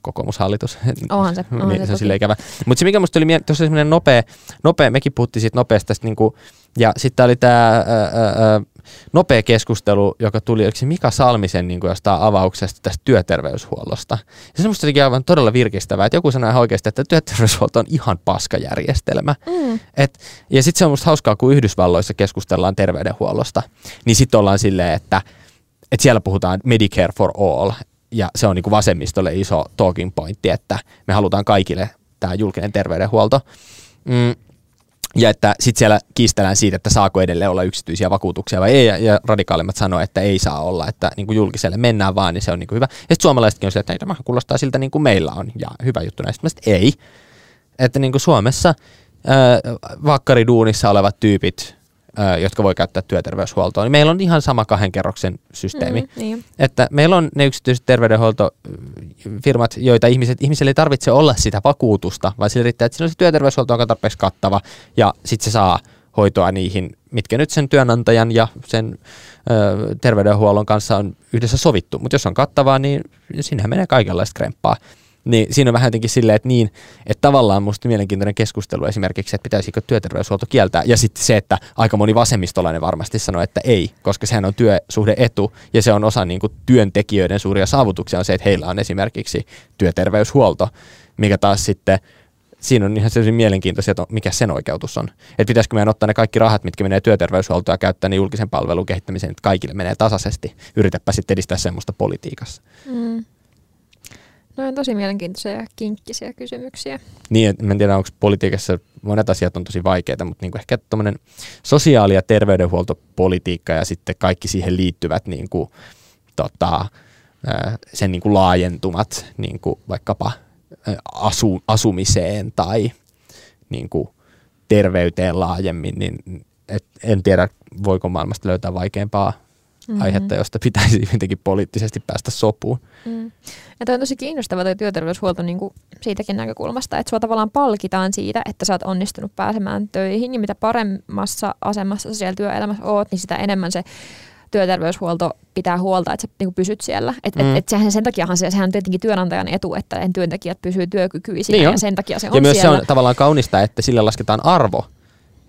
kokoomushallitus. Onhan se. Onhan niin, se, se on sille ikävä. Mutta se mikä musta oli tuossa semmoinen nopea, nopea, mekin puhuttiin siitä nopeasta, tästä niinku, ja sitten oli tämä nopea keskustelu, joka tuli, oliko se Mika Salmisen niin jostain avauksesta tästä työterveyshuollosta. Ja se musta aivan todella virkistävää, että joku sanoi ihan oikeasti, että työterveyshuolto on ihan paskajärjestelmä. Mm. Et, ja sitten se on musta hauskaa, kun Yhdysvalloissa keskustellaan terveydenhuollosta, niin sitten ollaan silleen, että, että siellä puhutaan Medicare for all, ja se on niin kuin vasemmistolle iso talking pointti, että me halutaan kaikille tämä julkinen terveydenhuolto. Mm, ja että sitten siellä kiistellään siitä, että saako edelleen olla yksityisiä vakuutuksia vai ei, ja, ja radikaalimmat sanoo, että ei saa olla, että niin kuin julkiselle mennään vaan, niin se on niin kuin hyvä. Ja sitten suomalaisetkin on se, että tämä kuulostaa siltä niin kuin meillä on, ja hyvä juttu näistä. Sitten ei. Että niin kuin Suomessa ää, vakkariduunissa olevat tyypit jotka voi käyttää työterveyshuoltoa, niin meillä on ihan sama kahden kerroksen systeemi. Mm, niin. Että meillä on ne yksityiset terveydenhuoltofirmat, joita ihmiset, ihmisille ei tarvitse olla sitä vakuutusta, vaan sillä riittää, että siinä on se työterveyshuolto, on tarpeeksi kattava, ja sitten se saa hoitoa niihin, mitkä nyt sen työnantajan ja sen ö, terveydenhuollon kanssa on yhdessä sovittu. Mutta jos on kattavaa, niin sinnehän menee kaikenlaista kremppaa. Niin siinä on vähän jotenkin silleen, että niin, että tavallaan musta mielenkiintoinen keskustelu esimerkiksi, että pitäisikö työterveyshuolto kieltää. Ja sitten se, että aika moni vasemmistolainen varmasti sanoo, että ei, koska sehän on työsuhdeetu ja se on osa niin kuin työntekijöiden suuria saavutuksia on se, että heillä on esimerkiksi työterveyshuolto, mikä taas sitten siinä on ihan sellaisia mielenkiintoisia, että mikä sen oikeutus on. Että pitäisikö meidän ottaa ne kaikki rahat, mitkä menee työterveyshuoltoon ja käyttää ne julkisen palvelun kehittämiseen, että kaikille menee tasaisesti. Yritäpä sitten edistää semmoista politiikassa. Mm. No on tosi mielenkiintoisia ja kinkkisiä kysymyksiä. Niin, en tiedä, onko politiikassa, monet asiat on tosi vaikeita, mutta niin ehkä tuommoinen sosiaali- ja terveydenhuoltopolitiikka ja sitten kaikki siihen liittyvät niin kuin, tota, sen niin kuin laajentumat niin kuin vaikkapa asu, asumiseen tai niin kuin terveyteen laajemmin, niin et, en tiedä, voiko maailmasta löytää vaikeampaa mm-hmm. aihetta, josta pitäisi jotenkin poliittisesti päästä sopuun. Mm. Ja tämä on tosi kiinnostava tuo työterveyshuolto niin kuin siitäkin näkökulmasta, että sua tavallaan palkitaan siitä, että sä oot onnistunut pääsemään töihin ja mitä paremmassa asemassa siellä työelämässä oot, niin sitä enemmän se työterveyshuolto pitää huolta, että sä niin pysyt siellä. Et, mm. et, et sehän, sen takiahan se, sehän on tietenkin työnantajan etu, että työntekijät pysyy työkykyisinä niin ja sen takia se on Ja myös siellä. se on tavallaan kaunista, että sille lasketaan arvo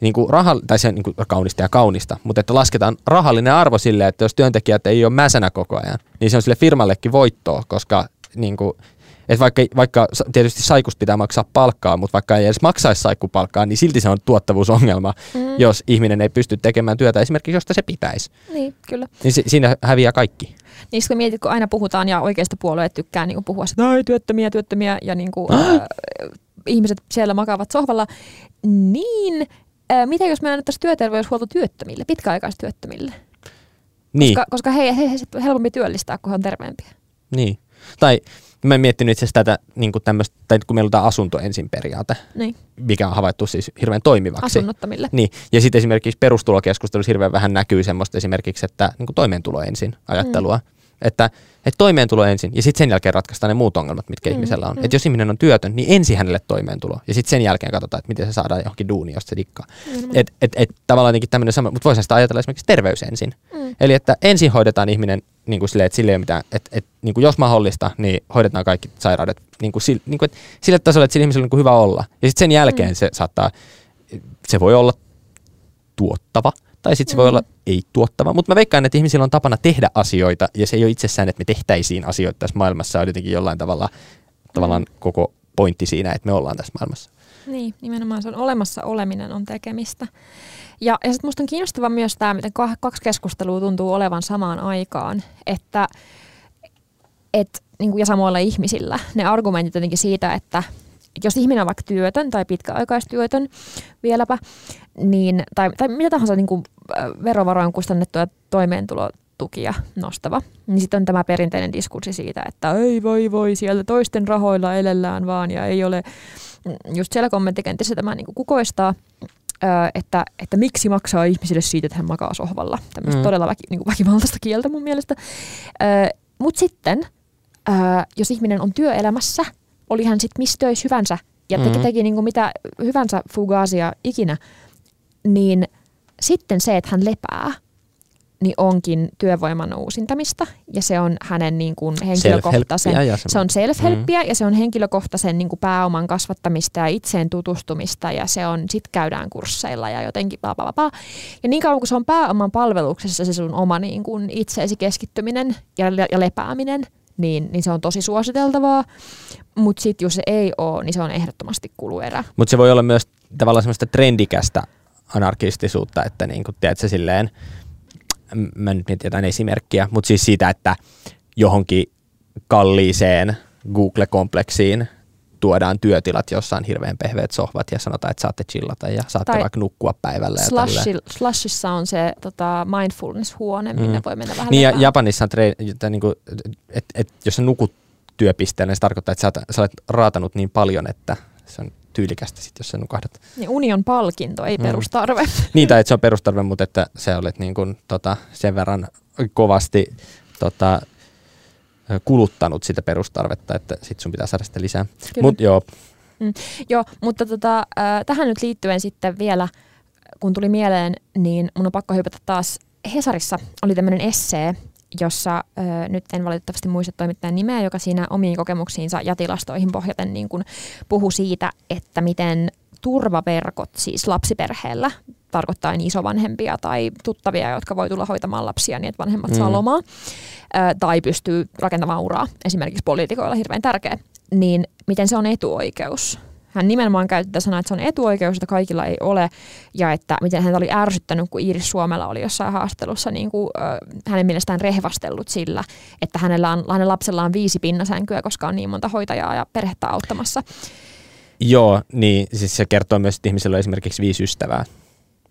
niin kuin raha, tai se niin kuin kaunista ja kaunista, mutta että lasketaan rahallinen arvo sille, että jos työntekijät ei ole mäsänä koko ajan, niin se on sille firmallekin voittoa, koska niin kuin, että vaikka, vaikka tietysti saikusta pitää maksaa palkkaa, mutta vaikka ei edes maksaisi saikkupalkkaa, niin silti se on tuottavuusongelma, mm. jos ihminen ei pysty tekemään työtä esimerkiksi, josta se pitäisi. Niin, kyllä. Niin si- siinä häviää kaikki. Niin kun mietit, kun aina puhutaan ja oikeista puolueet tykkää niin puhua, että no, työttömiä, työttömiä ja niin kuin, äh, ihmiset siellä makaavat sohvalla, niin mitä jos me annettaisiin työterveyshuolto työttömille, pitkäaikaistyöttömille? Niin. Koska, koska he, he, he helpompi työllistää, kun he on terveempiä. Niin. Tai mä en miettinyt itse asiassa tätä, niin kuin tämmöistä, tai kun meillä on tämä asunto ensin periaate, niin. mikä on havaittu siis hirveän toimivaksi. Asunnottomille. Niin. Ja sitten esimerkiksi perustulokeskustelussa hirveän vähän näkyy semmoista esimerkiksi, että niin kuin toimeentulo ensin ajattelua. Mm. Että, että toimeentulo ensin ja sitten sen jälkeen ratkaistaan ne muut ongelmat, mitkä mm, ihmisellä on. Mm. Että jos ihminen on työtön, niin ensin hänelle toimeentulo ja sitten sen jälkeen katsotaan, että miten se saadaan johonkin duuni, josta se dikkaa. Mm. Että et, et, tavallaan jotenkin tämmöinen sama, mutta voisi sitä ajatella esimerkiksi terveys ensin. Mm. Eli että ensin hoidetaan ihminen niin kuin silleen, että sille ei ole mitään, että, että niin kuin jos mahdollista, niin hoidetaan kaikki sairaudet niin kuin, sille, niin kuin, että sille tasolle, että sillä ihmisellä on niin kuin hyvä olla. Ja sitten sen jälkeen mm. se saattaa, se voi olla tuottava, tai sitten se mm. voi olla ei tuottava. Mutta mä veikkaan, että ihmisillä on tapana tehdä asioita, ja se ei ole itsessään, että me tehtäisiin asioita tässä maailmassa, on jotenkin jollain tavalla tavallaan mm. koko pointti siinä, että me ollaan tässä maailmassa. Niin, nimenomaan se on olemassa oleminen on tekemistä. Ja, ja sitten musta on kiinnostava myös tämä, miten kaksi keskustelua tuntuu olevan samaan aikaan, että et, niin kuin ja samoilla ihmisillä ne argumentit jotenkin siitä, että jos ihminen on vaikka työtön tai pitkäaikaistyötön vieläpä, niin, tai, tai mitä tahansa niin kuin, verovaroin kustannettuja toimeentulotukia nostava, niin sitten on tämä perinteinen diskurssi siitä, että ei voi voi, siellä toisten rahoilla elellään vaan ja ei ole, just siellä kommenttikentissä tämä niin kuin kukoistaa, että, että miksi maksaa ihmisille siitä, että hän makaa sohvalla. Tämmöistä mm. todella väki, niin kuin väkivaltaista kieltä mun mielestä. Mutta sitten, jos ihminen on työelämässä, oli hän sitten missä töissä hyvänsä ja teki, mm. teki niin kuin mitä hyvänsä fugaasia ikinä, niin sitten se, että hän lepää, niin onkin työvoiman uusintamista ja se on hänen niin kuin henkilökohtaisen, se on self-helppiä mm. ja se on henkilökohtaisen niin kuin pääoman kasvattamista ja itseen tutustumista ja se on, sit käydään kursseilla ja jotenkin bla, bla, bla. Ja niin kauan kuin se on pääoman palveluksessa se sun oma niin kuin itseesi keskittyminen ja, ja lepääminen, niin, niin se on tosi suositeltavaa, mutta sitten jos se ei ole, niin se on ehdottomasti kuluerä. Mutta se voi olla myös tavallaan semmoista trendikästä anarkistisuutta, että niin kuin, tiedät, silleen, mä nyt mietin jotain esimerkkiä, mutta siis siitä, että johonkin kalliiseen Google-kompleksiin tuodaan työtilat, jossa on hirveän pehveät sohvat ja sanotaan, että saatte chillata ja saatte tai vaikka nukkua päivällä. Slushi, slushissa on se tota, mindfulness-huone, minne mm. voi mennä vähän Niin ja Japanissa on, tre- että, niin kuin, et, et, jos sä nukut työpisteellä, niin se tarkoittaa, että sä, sä olet raatanut niin paljon, että se on tyylikästä sit, jos sä nukahdat. Niin uni on palkinto, ei mm. perustarve. niin, tai että se on perustarve, mutta että sä olet niin kuin, tota, sen verran kovasti tota, kuluttanut sitä perustarvetta, että sit sun pitää saada sitä lisää. Mut, joo. Mm, joo, mutta tota, äh, tähän nyt liittyen sitten vielä, kun tuli mieleen, niin mun on pakko hypätä taas Hesarissa oli tämmöinen essee, jossa ö, nyt en valitettavasti muista toimittajan nimeä, joka siinä omiin kokemuksiinsa ja tilastoihin pohjaten niin puhu siitä, että miten turvaverkot siis lapsiperheellä tarkoittaa isovanhempia tai tuttavia, jotka voi tulla hoitamaan lapsia niin, että vanhemmat mm. saa lomaa, ö, tai pystyy rakentamaan uraa, esimerkiksi poliitikoilla hirveän tärkeä, niin miten se on etuoikeus hän nimenomaan käytti sanaa, että se on etuoikeus, jota kaikilla ei ole, ja että miten hän oli ärsyttänyt, kun Iiris Suomella oli jossain haastattelussa niin kuin, äh, hänen mielestään rehvastellut sillä, että hänellä on, hänen lapsella on viisi pinnasänkyä, koska on niin monta hoitajaa ja perhettä auttamassa. Joo, niin siis se kertoo myös, että ihmisillä on esimerkiksi viisi ystävää,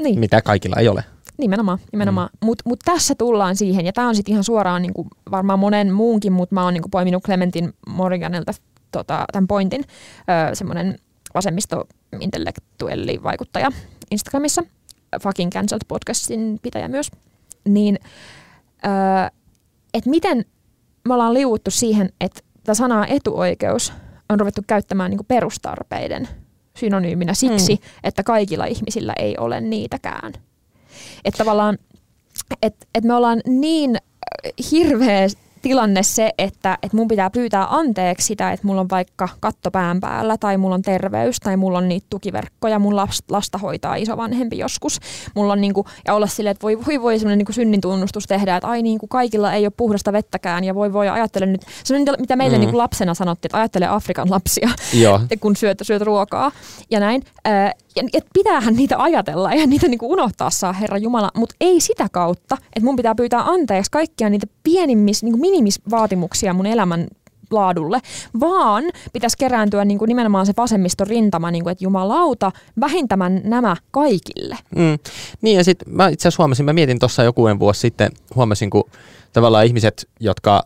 niin. mitä kaikilla ei ole. Nimenomaan, nimenomaan. Mm. mutta mut tässä tullaan siihen, ja tämä on sitten ihan suoraan niinku, varmaan monen muunkin, mutta mä oon niinku poiminut Clementin Morganilta tota, tämän pointin, öö, semmoinen vasemmisto-intellektuelli vaikuttaja Instagramissa, Fucking Cancelled podcastin pitäjä myös, niin öö, että miten me ollaan liuuttu siihen, että tämä sana etuoikeus on ruvettu käyttämään niin perustarpeiden synonyyminä siksi, mm. että kaikilla ihmisillä ei ole niitäkään. Että tavallaan, että et me ollaan niin hirveä tilanne se, että, että mun pitää pyytää anteeksi sitä, että mulla on vaikka katto pään päällä tai mulla on terveys tai mulla on niitä tukiverkkoja, mun lasta hoitaa isovanhempi joskus. Mulla on niinku, ja olla silleen, että voi voi, voi semmoinen niinku synnin tunnustus tehdä, että ai niinku kaikilla ei ole puhdasta vettäkään ja voi voi ajattele nyt, se on mitä meille mm. niinku lapsena sanottiin, että ajattele Afrikan lapsia, kun syöt, syöt ruokaa ja näin. Ja, et pitäähän niitä ajatella, ja niitä niinku unohtaa saa Herra Jumala, mutta ei sitä kautta, että mun pitää pyytää anteeksi kaikkia niitä pienimmis, niinku minimisvaatimuksia mun elämän laadulle, vaan pitäisi kerääntyä niin kuin nimenomaan se vasemmiston rintama, niin kuin, että jumalauta, vähintämään nämä kaikille. Mm. Niin ja sitten mä itse asiassa huomasin, mä mietin tuossa joku vuosi sitten, huomasin kun tavallaan ihmiset, jotka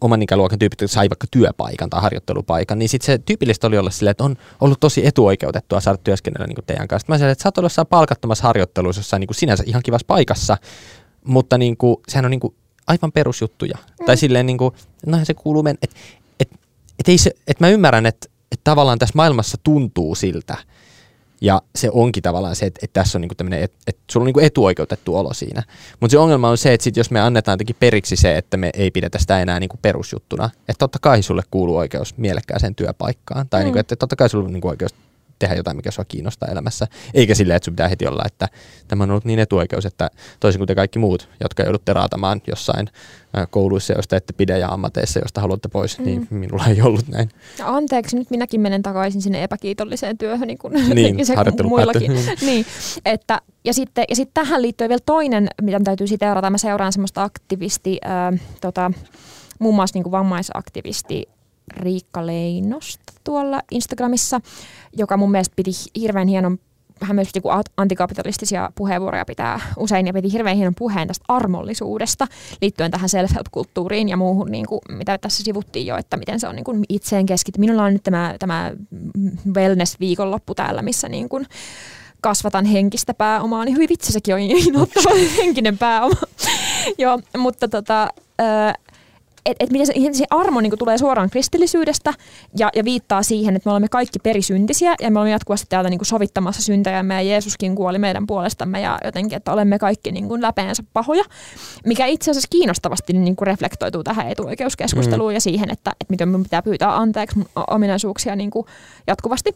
oman ikäluokan tyypit sai vaikka työpaikan tai harjoittelupaikan, niin sitten se tyypillistä oli olla silleen, että on ollut tosi etuoikeutettua saada työskennellä niin kuin teidän kanssa. Mä sanoin, että sä oot ollut palkattomassa harjoittelussa jossain niin kuin sinänsä ihan kivassa paikassa, mutta niin kuin, sehän on niin kuin aivan perusjuttuja. Mm. Tai silleen, niin kuin, no se kuuluu, että et, et, et, ei se, et mä ymmärrän, että et tavallaan tässä maailmassa tuntuu siltä, ja se onkin tavallaan se, että, että tässä on niinku tämmöinen, että, että sulla on niinku etuoikeutettu olo siinä. Mutta se ongelma on se, että sit jos me annetaan jotenkin periksi se, että me ei pidetä sitä enää niinku perusjuttuna, että totta kai sulle kuuluu oikeus mielekkääseen työpaikkaan. Tai mm. niinku, että totta kai sulla on niinku oikeus tehdä jotain, mikä sua kiinnostaa elämässä. Eikä silleen, että sun pitää heti olla, että tämä on ollut niin etuoikeus, että toisin kuin te kaikki muut, jotka joudutte raatamaan jossain kouluissa, joista ette pidä ja ammateissa, joista haluatte pois, mm. niin minulla ei ollut näin. Ja anteeksi, nyt minäkin menen takaisin sinne epäkiitolliseen työhön, niin kuin niin, se muillakin. niin, että, ja sitten, ja sitten tähän liittyy vielä toinen, mitä täytyy siteerata. Mä seuraan semmoista aktivisti, äh, tota, muun muassa niin kuin vammaisaktivisti Riikka Leinosta tuolla Instagramissa, joka mun mielestä piti hirveän hienon hän myös piti antikapitalistisia puheenvuoroja pitää usein ja piti hirveän hienon puheen tästä armollisuudesta liittyen tähän self-help-kulttuuriin ja muuhun, niin kuin, mitä tässä sivuttiin jo, että miten se on niin kuin itseen keskitty. Minulla on nyt tämä, tämä wellness-viikonloppu täällä, missä niin kuin kasvatan henkistä pääomaa, niin hyvin vitsi sekin on henkinen pääoma. Joo, mutta tota, että et miten se, se armo niin tulee suoraan kristillisyydestä ja, ja viittaa siihen, että me olemme kaikki perisyntisiä ja me olemme jatkuvasti täältä niin sovittamassa syntejämme ja Jeesuskin kuoli meidän puolestamme ja jotenkin, että olemme kaikki niin kuin läpeensä pahoja, mikä itse asiassa kiinnostavasti niin kuin reflektoituu tähän etuoikeuskeskusteluun mm. ja siihen, että, että miten minun pitää pyytää anteeksi ominaisuuksia niin kuin jatkuvasti.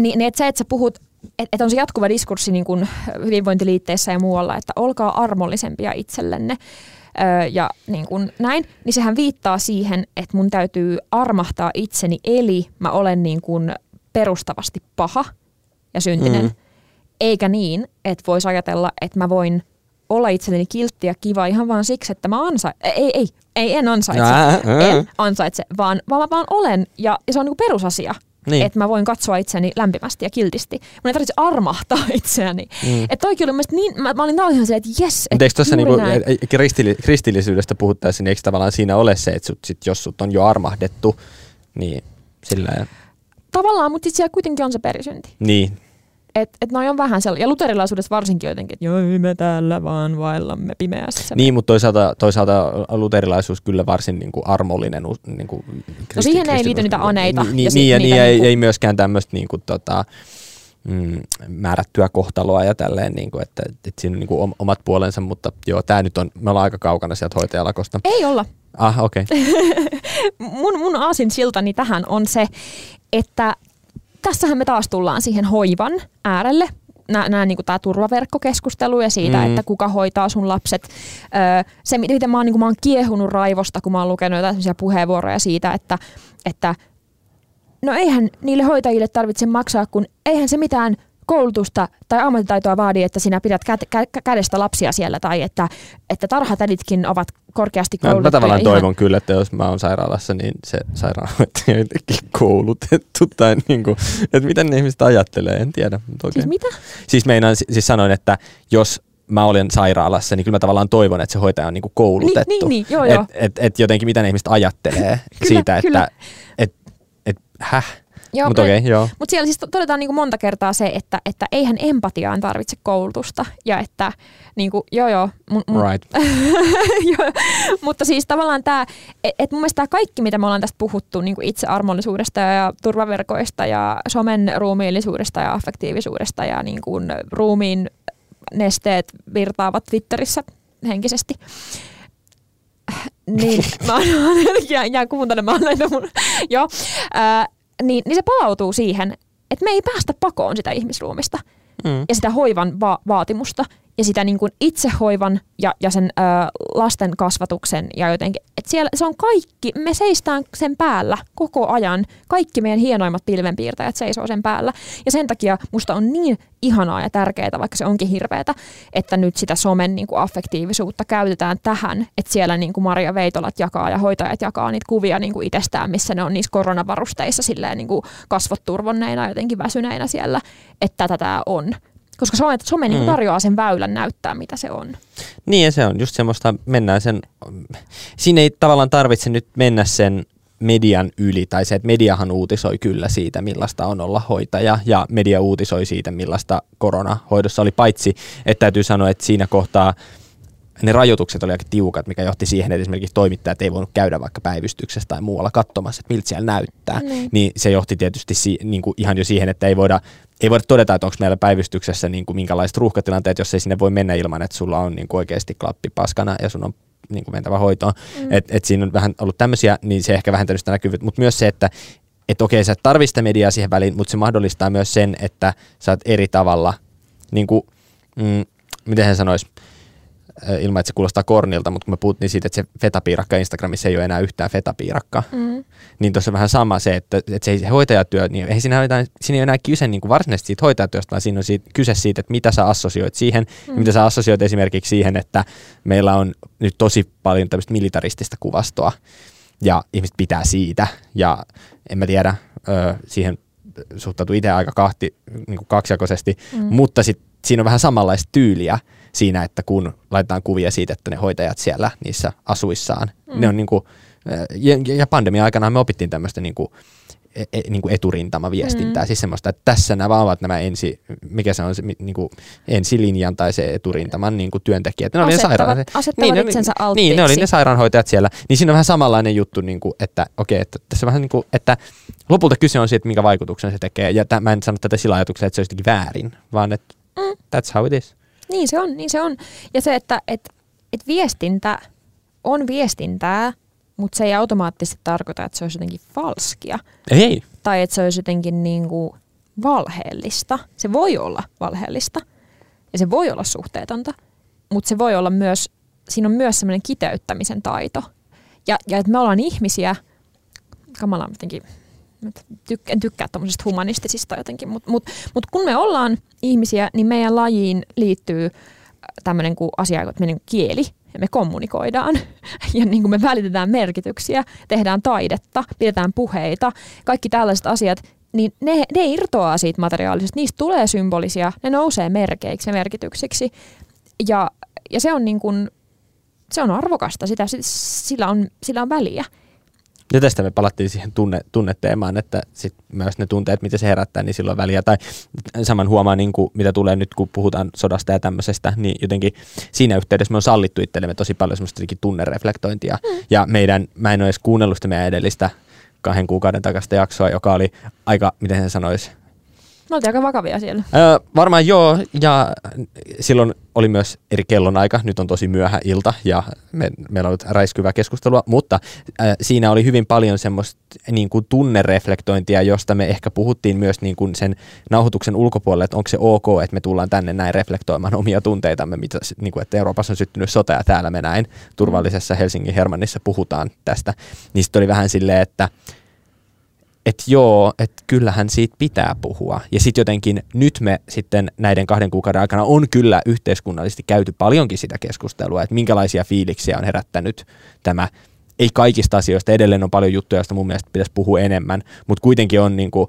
Ni, niin että se, että sä puhut että et on se jatkuva diskurssi niin kuin hyvinvointiliitteissä ja muualla, että olkaa armollisempia itsellenne öö, ja niin kuin näin, niin sehän viittaa siihen, että mun täytyy armahtaa itseni, eli mä olen niin kuin perustavasti paha ja syntinen, mm. eikä niin, että voisi ajatella, että mä voin olla itselleni kiltti ja kiva ihan vaan siksi, että mä ansaitsen. Ei, ei, ei, en ansaitse. En ansaitse, vaan, vaan mä vaan olen. Ja, ja se on niin perusasia. Niin. Että mä voin katsoa itseäni lämpimästi ja kiltisti. Mun ei tarvitse armahtaa itseäni. Mm. Että toikin oli niin, mä, mä olin ihan se, että jes, että Eikö tuossa niinku, kristilli, kristillisyydestä puhuttaessa, niin eikö tavallaan siinä ole se, että sut, sit, jos sut on jo armahdettu, niin sillä Tavallaan, mutta sitten siellä kuitenkin on se perisynti. Niin, että et noi on vähän sellainen, ja luterilaisuudessa varsinkin jotenkin, että joo, me täällä vaan vaellamme pimeässä. Niin, mutta toisaalta, toisaalta luterilaisuus kyllä varsin niin kuin armollinen. Niin kuin no siihen ei liity niitä aneita. Niin, ja, niin, ja niin, ei, ei myöskään tämmöistä niin kuin, tota, mm, määrättyä kohtaloa ja tälleen, niin kuin, että, että siinä on niin kuin omat puolensa, mutta joo, tämä nyt on, me ollaan aika kaukana sieltä hoitajalakosta. Ei olla. Ah, okei. Okay. mun, mun aasin siltani tähän on se, että tässähän me taas tullaan siihen hoivan äärelle, nämä niin tämä turvaverkkokeskustelu ja siitä, mm. että kuka hoitaa sun lapset. Öö, se, miten mä oon, niin kuin, mä oon kiehunut raivosta, kun mä oon lukenut jotain puheenvuoroja siitä, että, että no eihän niille hoitajille tarvitse maksaa, kun eihän se mitään koulutusta tai ammattitaitoa vaadi, että sinä pidät kä- kä- kädestä lapsia siellä tai että, että tarhatäditkin ovat korkeasti koulutettuja. Mä, mä tavallaan ihan... toivon kyllä, että jos mä oon sairaalassa, niin se sairaanhoitaja on jotenkin koulutettu tai niin kuin, että miten ne ihmiset ajattelee, en tiedä. Okay. Siis mitä? Siis meinaan, siis sanoin, että jos mä olen sairaalassa, niin kyllä mä tavallaan toivon, että se hoitaja on niinku koulutettu. Niin, niin, niin joo, joo. Et, et, et jotenkin mitä ne ihmiset ajattelee kyllä, siitä, kyllä. että et, et, häh, Joo, Mutta okay, joo. Mut siellä siis todetaan niin kuin monta kertaa se, että, että eihän empatiaan tarvitse koulutusta. Ja että niin kuin, joo joo. Mun, mun, right. joo, mutta siis tavallaan tämä, että et mun mielestä tämä kaikki, mitä me ollaan tästä puhuttu niin kuin itsearmollisuudesta ja turvaverkoista ja somen ruumiillisuudesta ja affektiivisuudesta ja niin kuin ruumiin nesteet virtaavat Twitterissä henkisesti, niin, mä oon jotenkin jään kuuntelemaan näitä mun, joo, ää, niin, niin se palautuu siihen, että me ei päästä pakoon sitä ihmisruumista mm. ja sitä hoivan va- vaatimusta ja sitä niin kuin itsehoivan ja, ja sen ö, lasten kasvatuksen ja jotenkin, että siellä se on kaikki, me seistään sen päällä koko ajan, kaikki meidän hienoimmat pilvenpiirtäjät seisoo sen päällä. Ja sen takia musta on niin ihanaa ja tärkeää, vaikka se onkin hirveätä, että nyt sitä somen niin kuin affektiivisuutta käytetään tähän, että siellä niin kuin Maria Veitolat jakaa ja hoitajat jakaa niitä kuvia niin kuin itsestään, missä ne on niissä koronavarusteissa silleen niin kuin kasvot turvonneina jotenkin väsyneinä siellä, että tätä on koska some, some niin mm. tarjoaa sen väylän näyttää, mitä se on. Niin ja se on just semmoista, mennään sen, siinä ei tavallaan tarvitse nyt mennä sen median yli, tai se, että mediahan uutisoi kyllä siitä, millaista on olla hoitaja, ja media uutisoi siitä, millaista koronahoidossa oli, paitsi, että täytyy sanoa, että siinä kohtaa ne rajoitukset oli aika tiukat, mikä johti siihen, että esimerkiksi toimittajat ei voinut käydä vaikka päivystyksessä tai muualla katsomassa, että miltä siellä näyttää. Mm. Niin se johti tietysti si- niin kuin ihan jo siihen, että ei voida, ei voida todeta, että onko meillä päivystyksessä niin kuin minkälaiset ruuhkatilanteet, jos ei sinne voi mennä ilman, että sulla on niin kuin oikeasti klappi paskana ja sun on niin kuin mentävä hoitoon. Mm. Et, et siinä on vähän ollut tämmöisiä, niin se ehkä vähentänyt sitä näkyvyyttä, mutta myös se, että et okei, sä et tarvitse sitä mediaa siihen väliin, mutta se mahdollistaa myös sen, että sä oot eri tavalla, niin kuin, mm, miten hän sanoisi, ilman, että se kuulostaa kornilta, mutta kun me puhuttiin siitä, että se fetapiirakka Instagramissa ei ole enää yhtään fetapiirakka, mm. niin tuossa on vähän sama se, että, että se, se hoitajatyö, niin ei siinä, ole, siinä ei ole enää kyse niin kuin varsinaisesti siitä hoitajatyöstä, vaan siinä on siitä, kyse siitä, että mitä sä assosioit siihen, mm. ja mitä sä assosioit esimerkiksi siihen, että meillä on nyt tosi paljon tämmöistä militaristista kuvastoa, ja ihmiset pitää siitä, ja en mä tiedä, ö, siihen suhtautuu itse aika kahti, niin kuin kaksijakoisesti, mm. mutta sit siinä on vähän samanlaista tyyliä, siinä, että kun laitetaan kuvia siitä, että ne hoitajat siellä niissä asuissaan, mm. ne on niin kuin, ja, ja pandemia aikana me opittiin tämmöistä niin kuin, e, e, niin kuin eturintamaviestintää, mm. siis semmoista, että tässä nämä ovat nämä ensi, mikä se on se niin kuin ensilinjan tai se eturintaman niin kuin työntekijät. Ne asettavat, oli ne sairaan, niin, ne, itsensä alttiiksi. Niin, ne oli ne sairaanhoitajat siellä. Niin siinä on vähän samanlainen juttu, niin kuin, että okei, okay, että tässä vähän niin kuin, että lopulta kyse on siitä, mikä vaikutuksen se tekee. Ja tämän, mä en sano tätä sillä ajatuksella, että se olisi väärin, vaan että mm. that's how it is. Niin se on, niin se on. Ja se, että et, et viestintä on viestintää, mutta se ei automaattisesti tarkoita, että se olisi jotenkin falskia. Ei. Tai että se olisi jotenkin niin kuin valheellista. Se voi olla valheellista ja se voi olla suhteetonta, mutta se voi olla myös, siinä on myös semmoinen kiteyttämisen taito. Ja, ja että me ollaan ihmisiä, kamala jotenkin tyk- en tykkää tuommoisesta humanistisista jotenkin, mutta mut, mut kun me ollaan ihmisiä, niin meidän lajiin liittyy äh, tämmöinen kuin asia kuin niin kieli, ja me kommunikoidaan. Ja niin kuin me välitetään merkityksiä, tehdään taidetta, pidetään puheita, kaikki tällaiset asiat, niin ne, ne irtoaa siitä materiaalisesta, niistä tulee symbolisia, ne nousee merkeiksi ja merkityksiksi. Ja, ja se on niin kuin, se on arvokasta, sitä, sillä, on, sillä on väliä. Ja tästä me palattiin siihen tunne, tunneteemaan, että sit myös ne tunteet, mitä se herättää, niin silloin väliä. Tai saman huomaa, niin kuin, mitä tulee nyt, kun puhutaan sodasta ja tämmöisestä, niin jotenkin siinä yhteydessä me on sallittu itsellemme tosi paljon semmoista tunnereflektointia. Mm. Ja meidän, mä en ole edes kuunnellut sitä meidän edellistä kahden kuukauden takasta jaksoa, joka oli aika, miten se sanoisi, Me oltiin aika vakavia siellä. Öö, varmaan joo, ja silloin oli myös eri kellonaika, nyt on tosi myöhä ilta ja me, meillä on ollut räiskyvää keskustelua, mutta äh, siinä oli hyvin paljon semmoista niin kuin tunnereflektointia, josta me ehkä puhuttiin myös niin kuin sen nauhoituksen ulkopuolelle, että onko se ok, että me tullaan tänne näin reflektoimaan omia tunteitamme, mitä, niin kuin, että Euroopassa on syttynyt sota ja täällä me näin turvallisessa Helsingin Hermannissa puhutaan tästä. Niin sitten oli vähän silleen, että että joo, että kyllähän siitä pitää puhua. Ja sitten jotenkin nyt me sitten näiden kahden kuukauden aikana on kyllä yhteiskunnallisesti käyty paljonkin sitä keskustelua, että minkälaisia fiiliksiä on herättänyt tämä ei kaikista asioista, edelleen on paljon juttuja, joista mun mielestä pitäisi puhua enemmän, mutta kuitenkin on, niin kuin,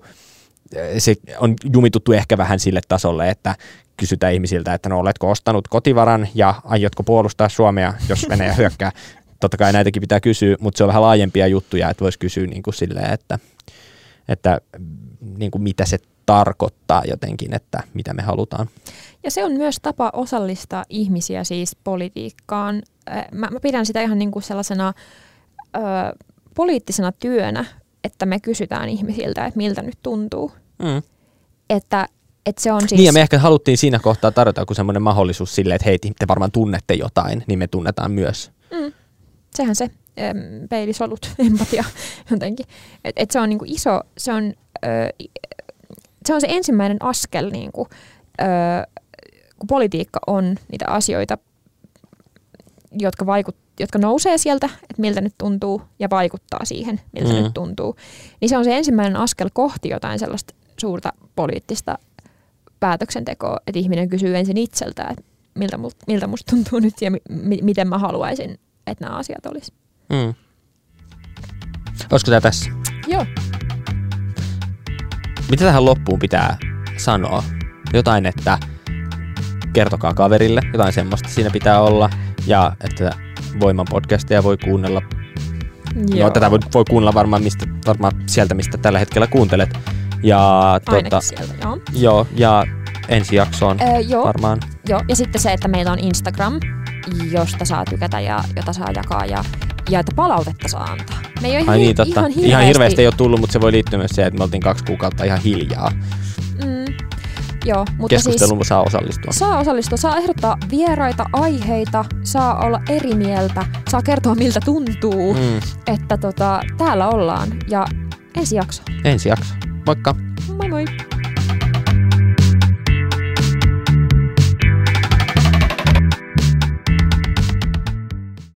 se on jumituttu ehkä vähän sille tasolle, että kysytään ihmisiltä, että no oletko ostanut kotivaran ja aiotko puolustaa Suomea, jos Venäjä hyökkää. Totta kai näitäkin pitää kysyä, mutta se on vähän laajempia juttuja, että voisi kysyä niin kuin silleen, että että niin kuin mitä se tarkoittaa jotenkin, että mitä me halutaan. Ja se on myös tapa osallistaa ihmisiä siis politiikkaan. Mä, mä pidän sitä ihan niin kuin sellaisena ö, poliittisena työnä, että me kysytään ihmisiltä, että miltä nyt tuntuu. Mm. Että, että se on siis... Niin ja me ehkä haluttiin siinä kohtaa tarjota joku semmoinen mahdollisuus sille, että hei, te varmaan tunnette jotain, niin me tunnetaan myös. Mm. sehän se peilisolut, empatia jotenkin. Et, et se on niinku iso, se on, ö, se on se ensimmäinen askel, niinku, ö, kun politiikka on niitä asioita, jotka, vaikut, jotka nousee sieltä, että miltä nyt tuntuu, ja vaikuttaa siihen, miltä mm. nyt tuntuu. Niin se on se ensimmäinen askel kohti jotain sellaista suurta poliittista päätöksentekoa, että ihminen kysyy ensin itseltään, että miltä, miltä musta tuntuu nyt ja mi- miten mä haluaisin, että nämä asiat olisi. Mm. Olisiko tämä tässä? Joo. Mitä tähän loppuun pitää sanoa? Jotain, että kertokaa kaverille, jotain semmoista siinä pitää olla. Ja että Voiman podcastia voi kuunnella. Joo. No, tätä voi, voi kuunnella varmaan, mistä, varmaan sieltä, mistä tällä hetkellä kuuntelet. Ja, tota, sieltä, joo. joo, ja ensi jaksoon Öö, joo, varmaan. joo. Ja sitten se, että meillä on Instagram, josta saa tykätä ja jota saa jakaa ja, ja että palautetta saa antaa. Me ei ole ihan, Ai niin, totta. ihan hirveästi, ihan hirveästi ei ole tullut, mutta se voi liittyä myös siihen, että me oltiin kaksi kuukautta ihan hiljaa. Mm, joo, mutta siis Keskusteluun saa osallistua. saa osallistua, saa ehdottaa vieraita aiheita, saa olla eri mieltä, saa kertoa miltä tuntuu. Mm. että tota, täällä ollaan. Ja ensi jakso. Ensi jakso. Moikka! Moi moi!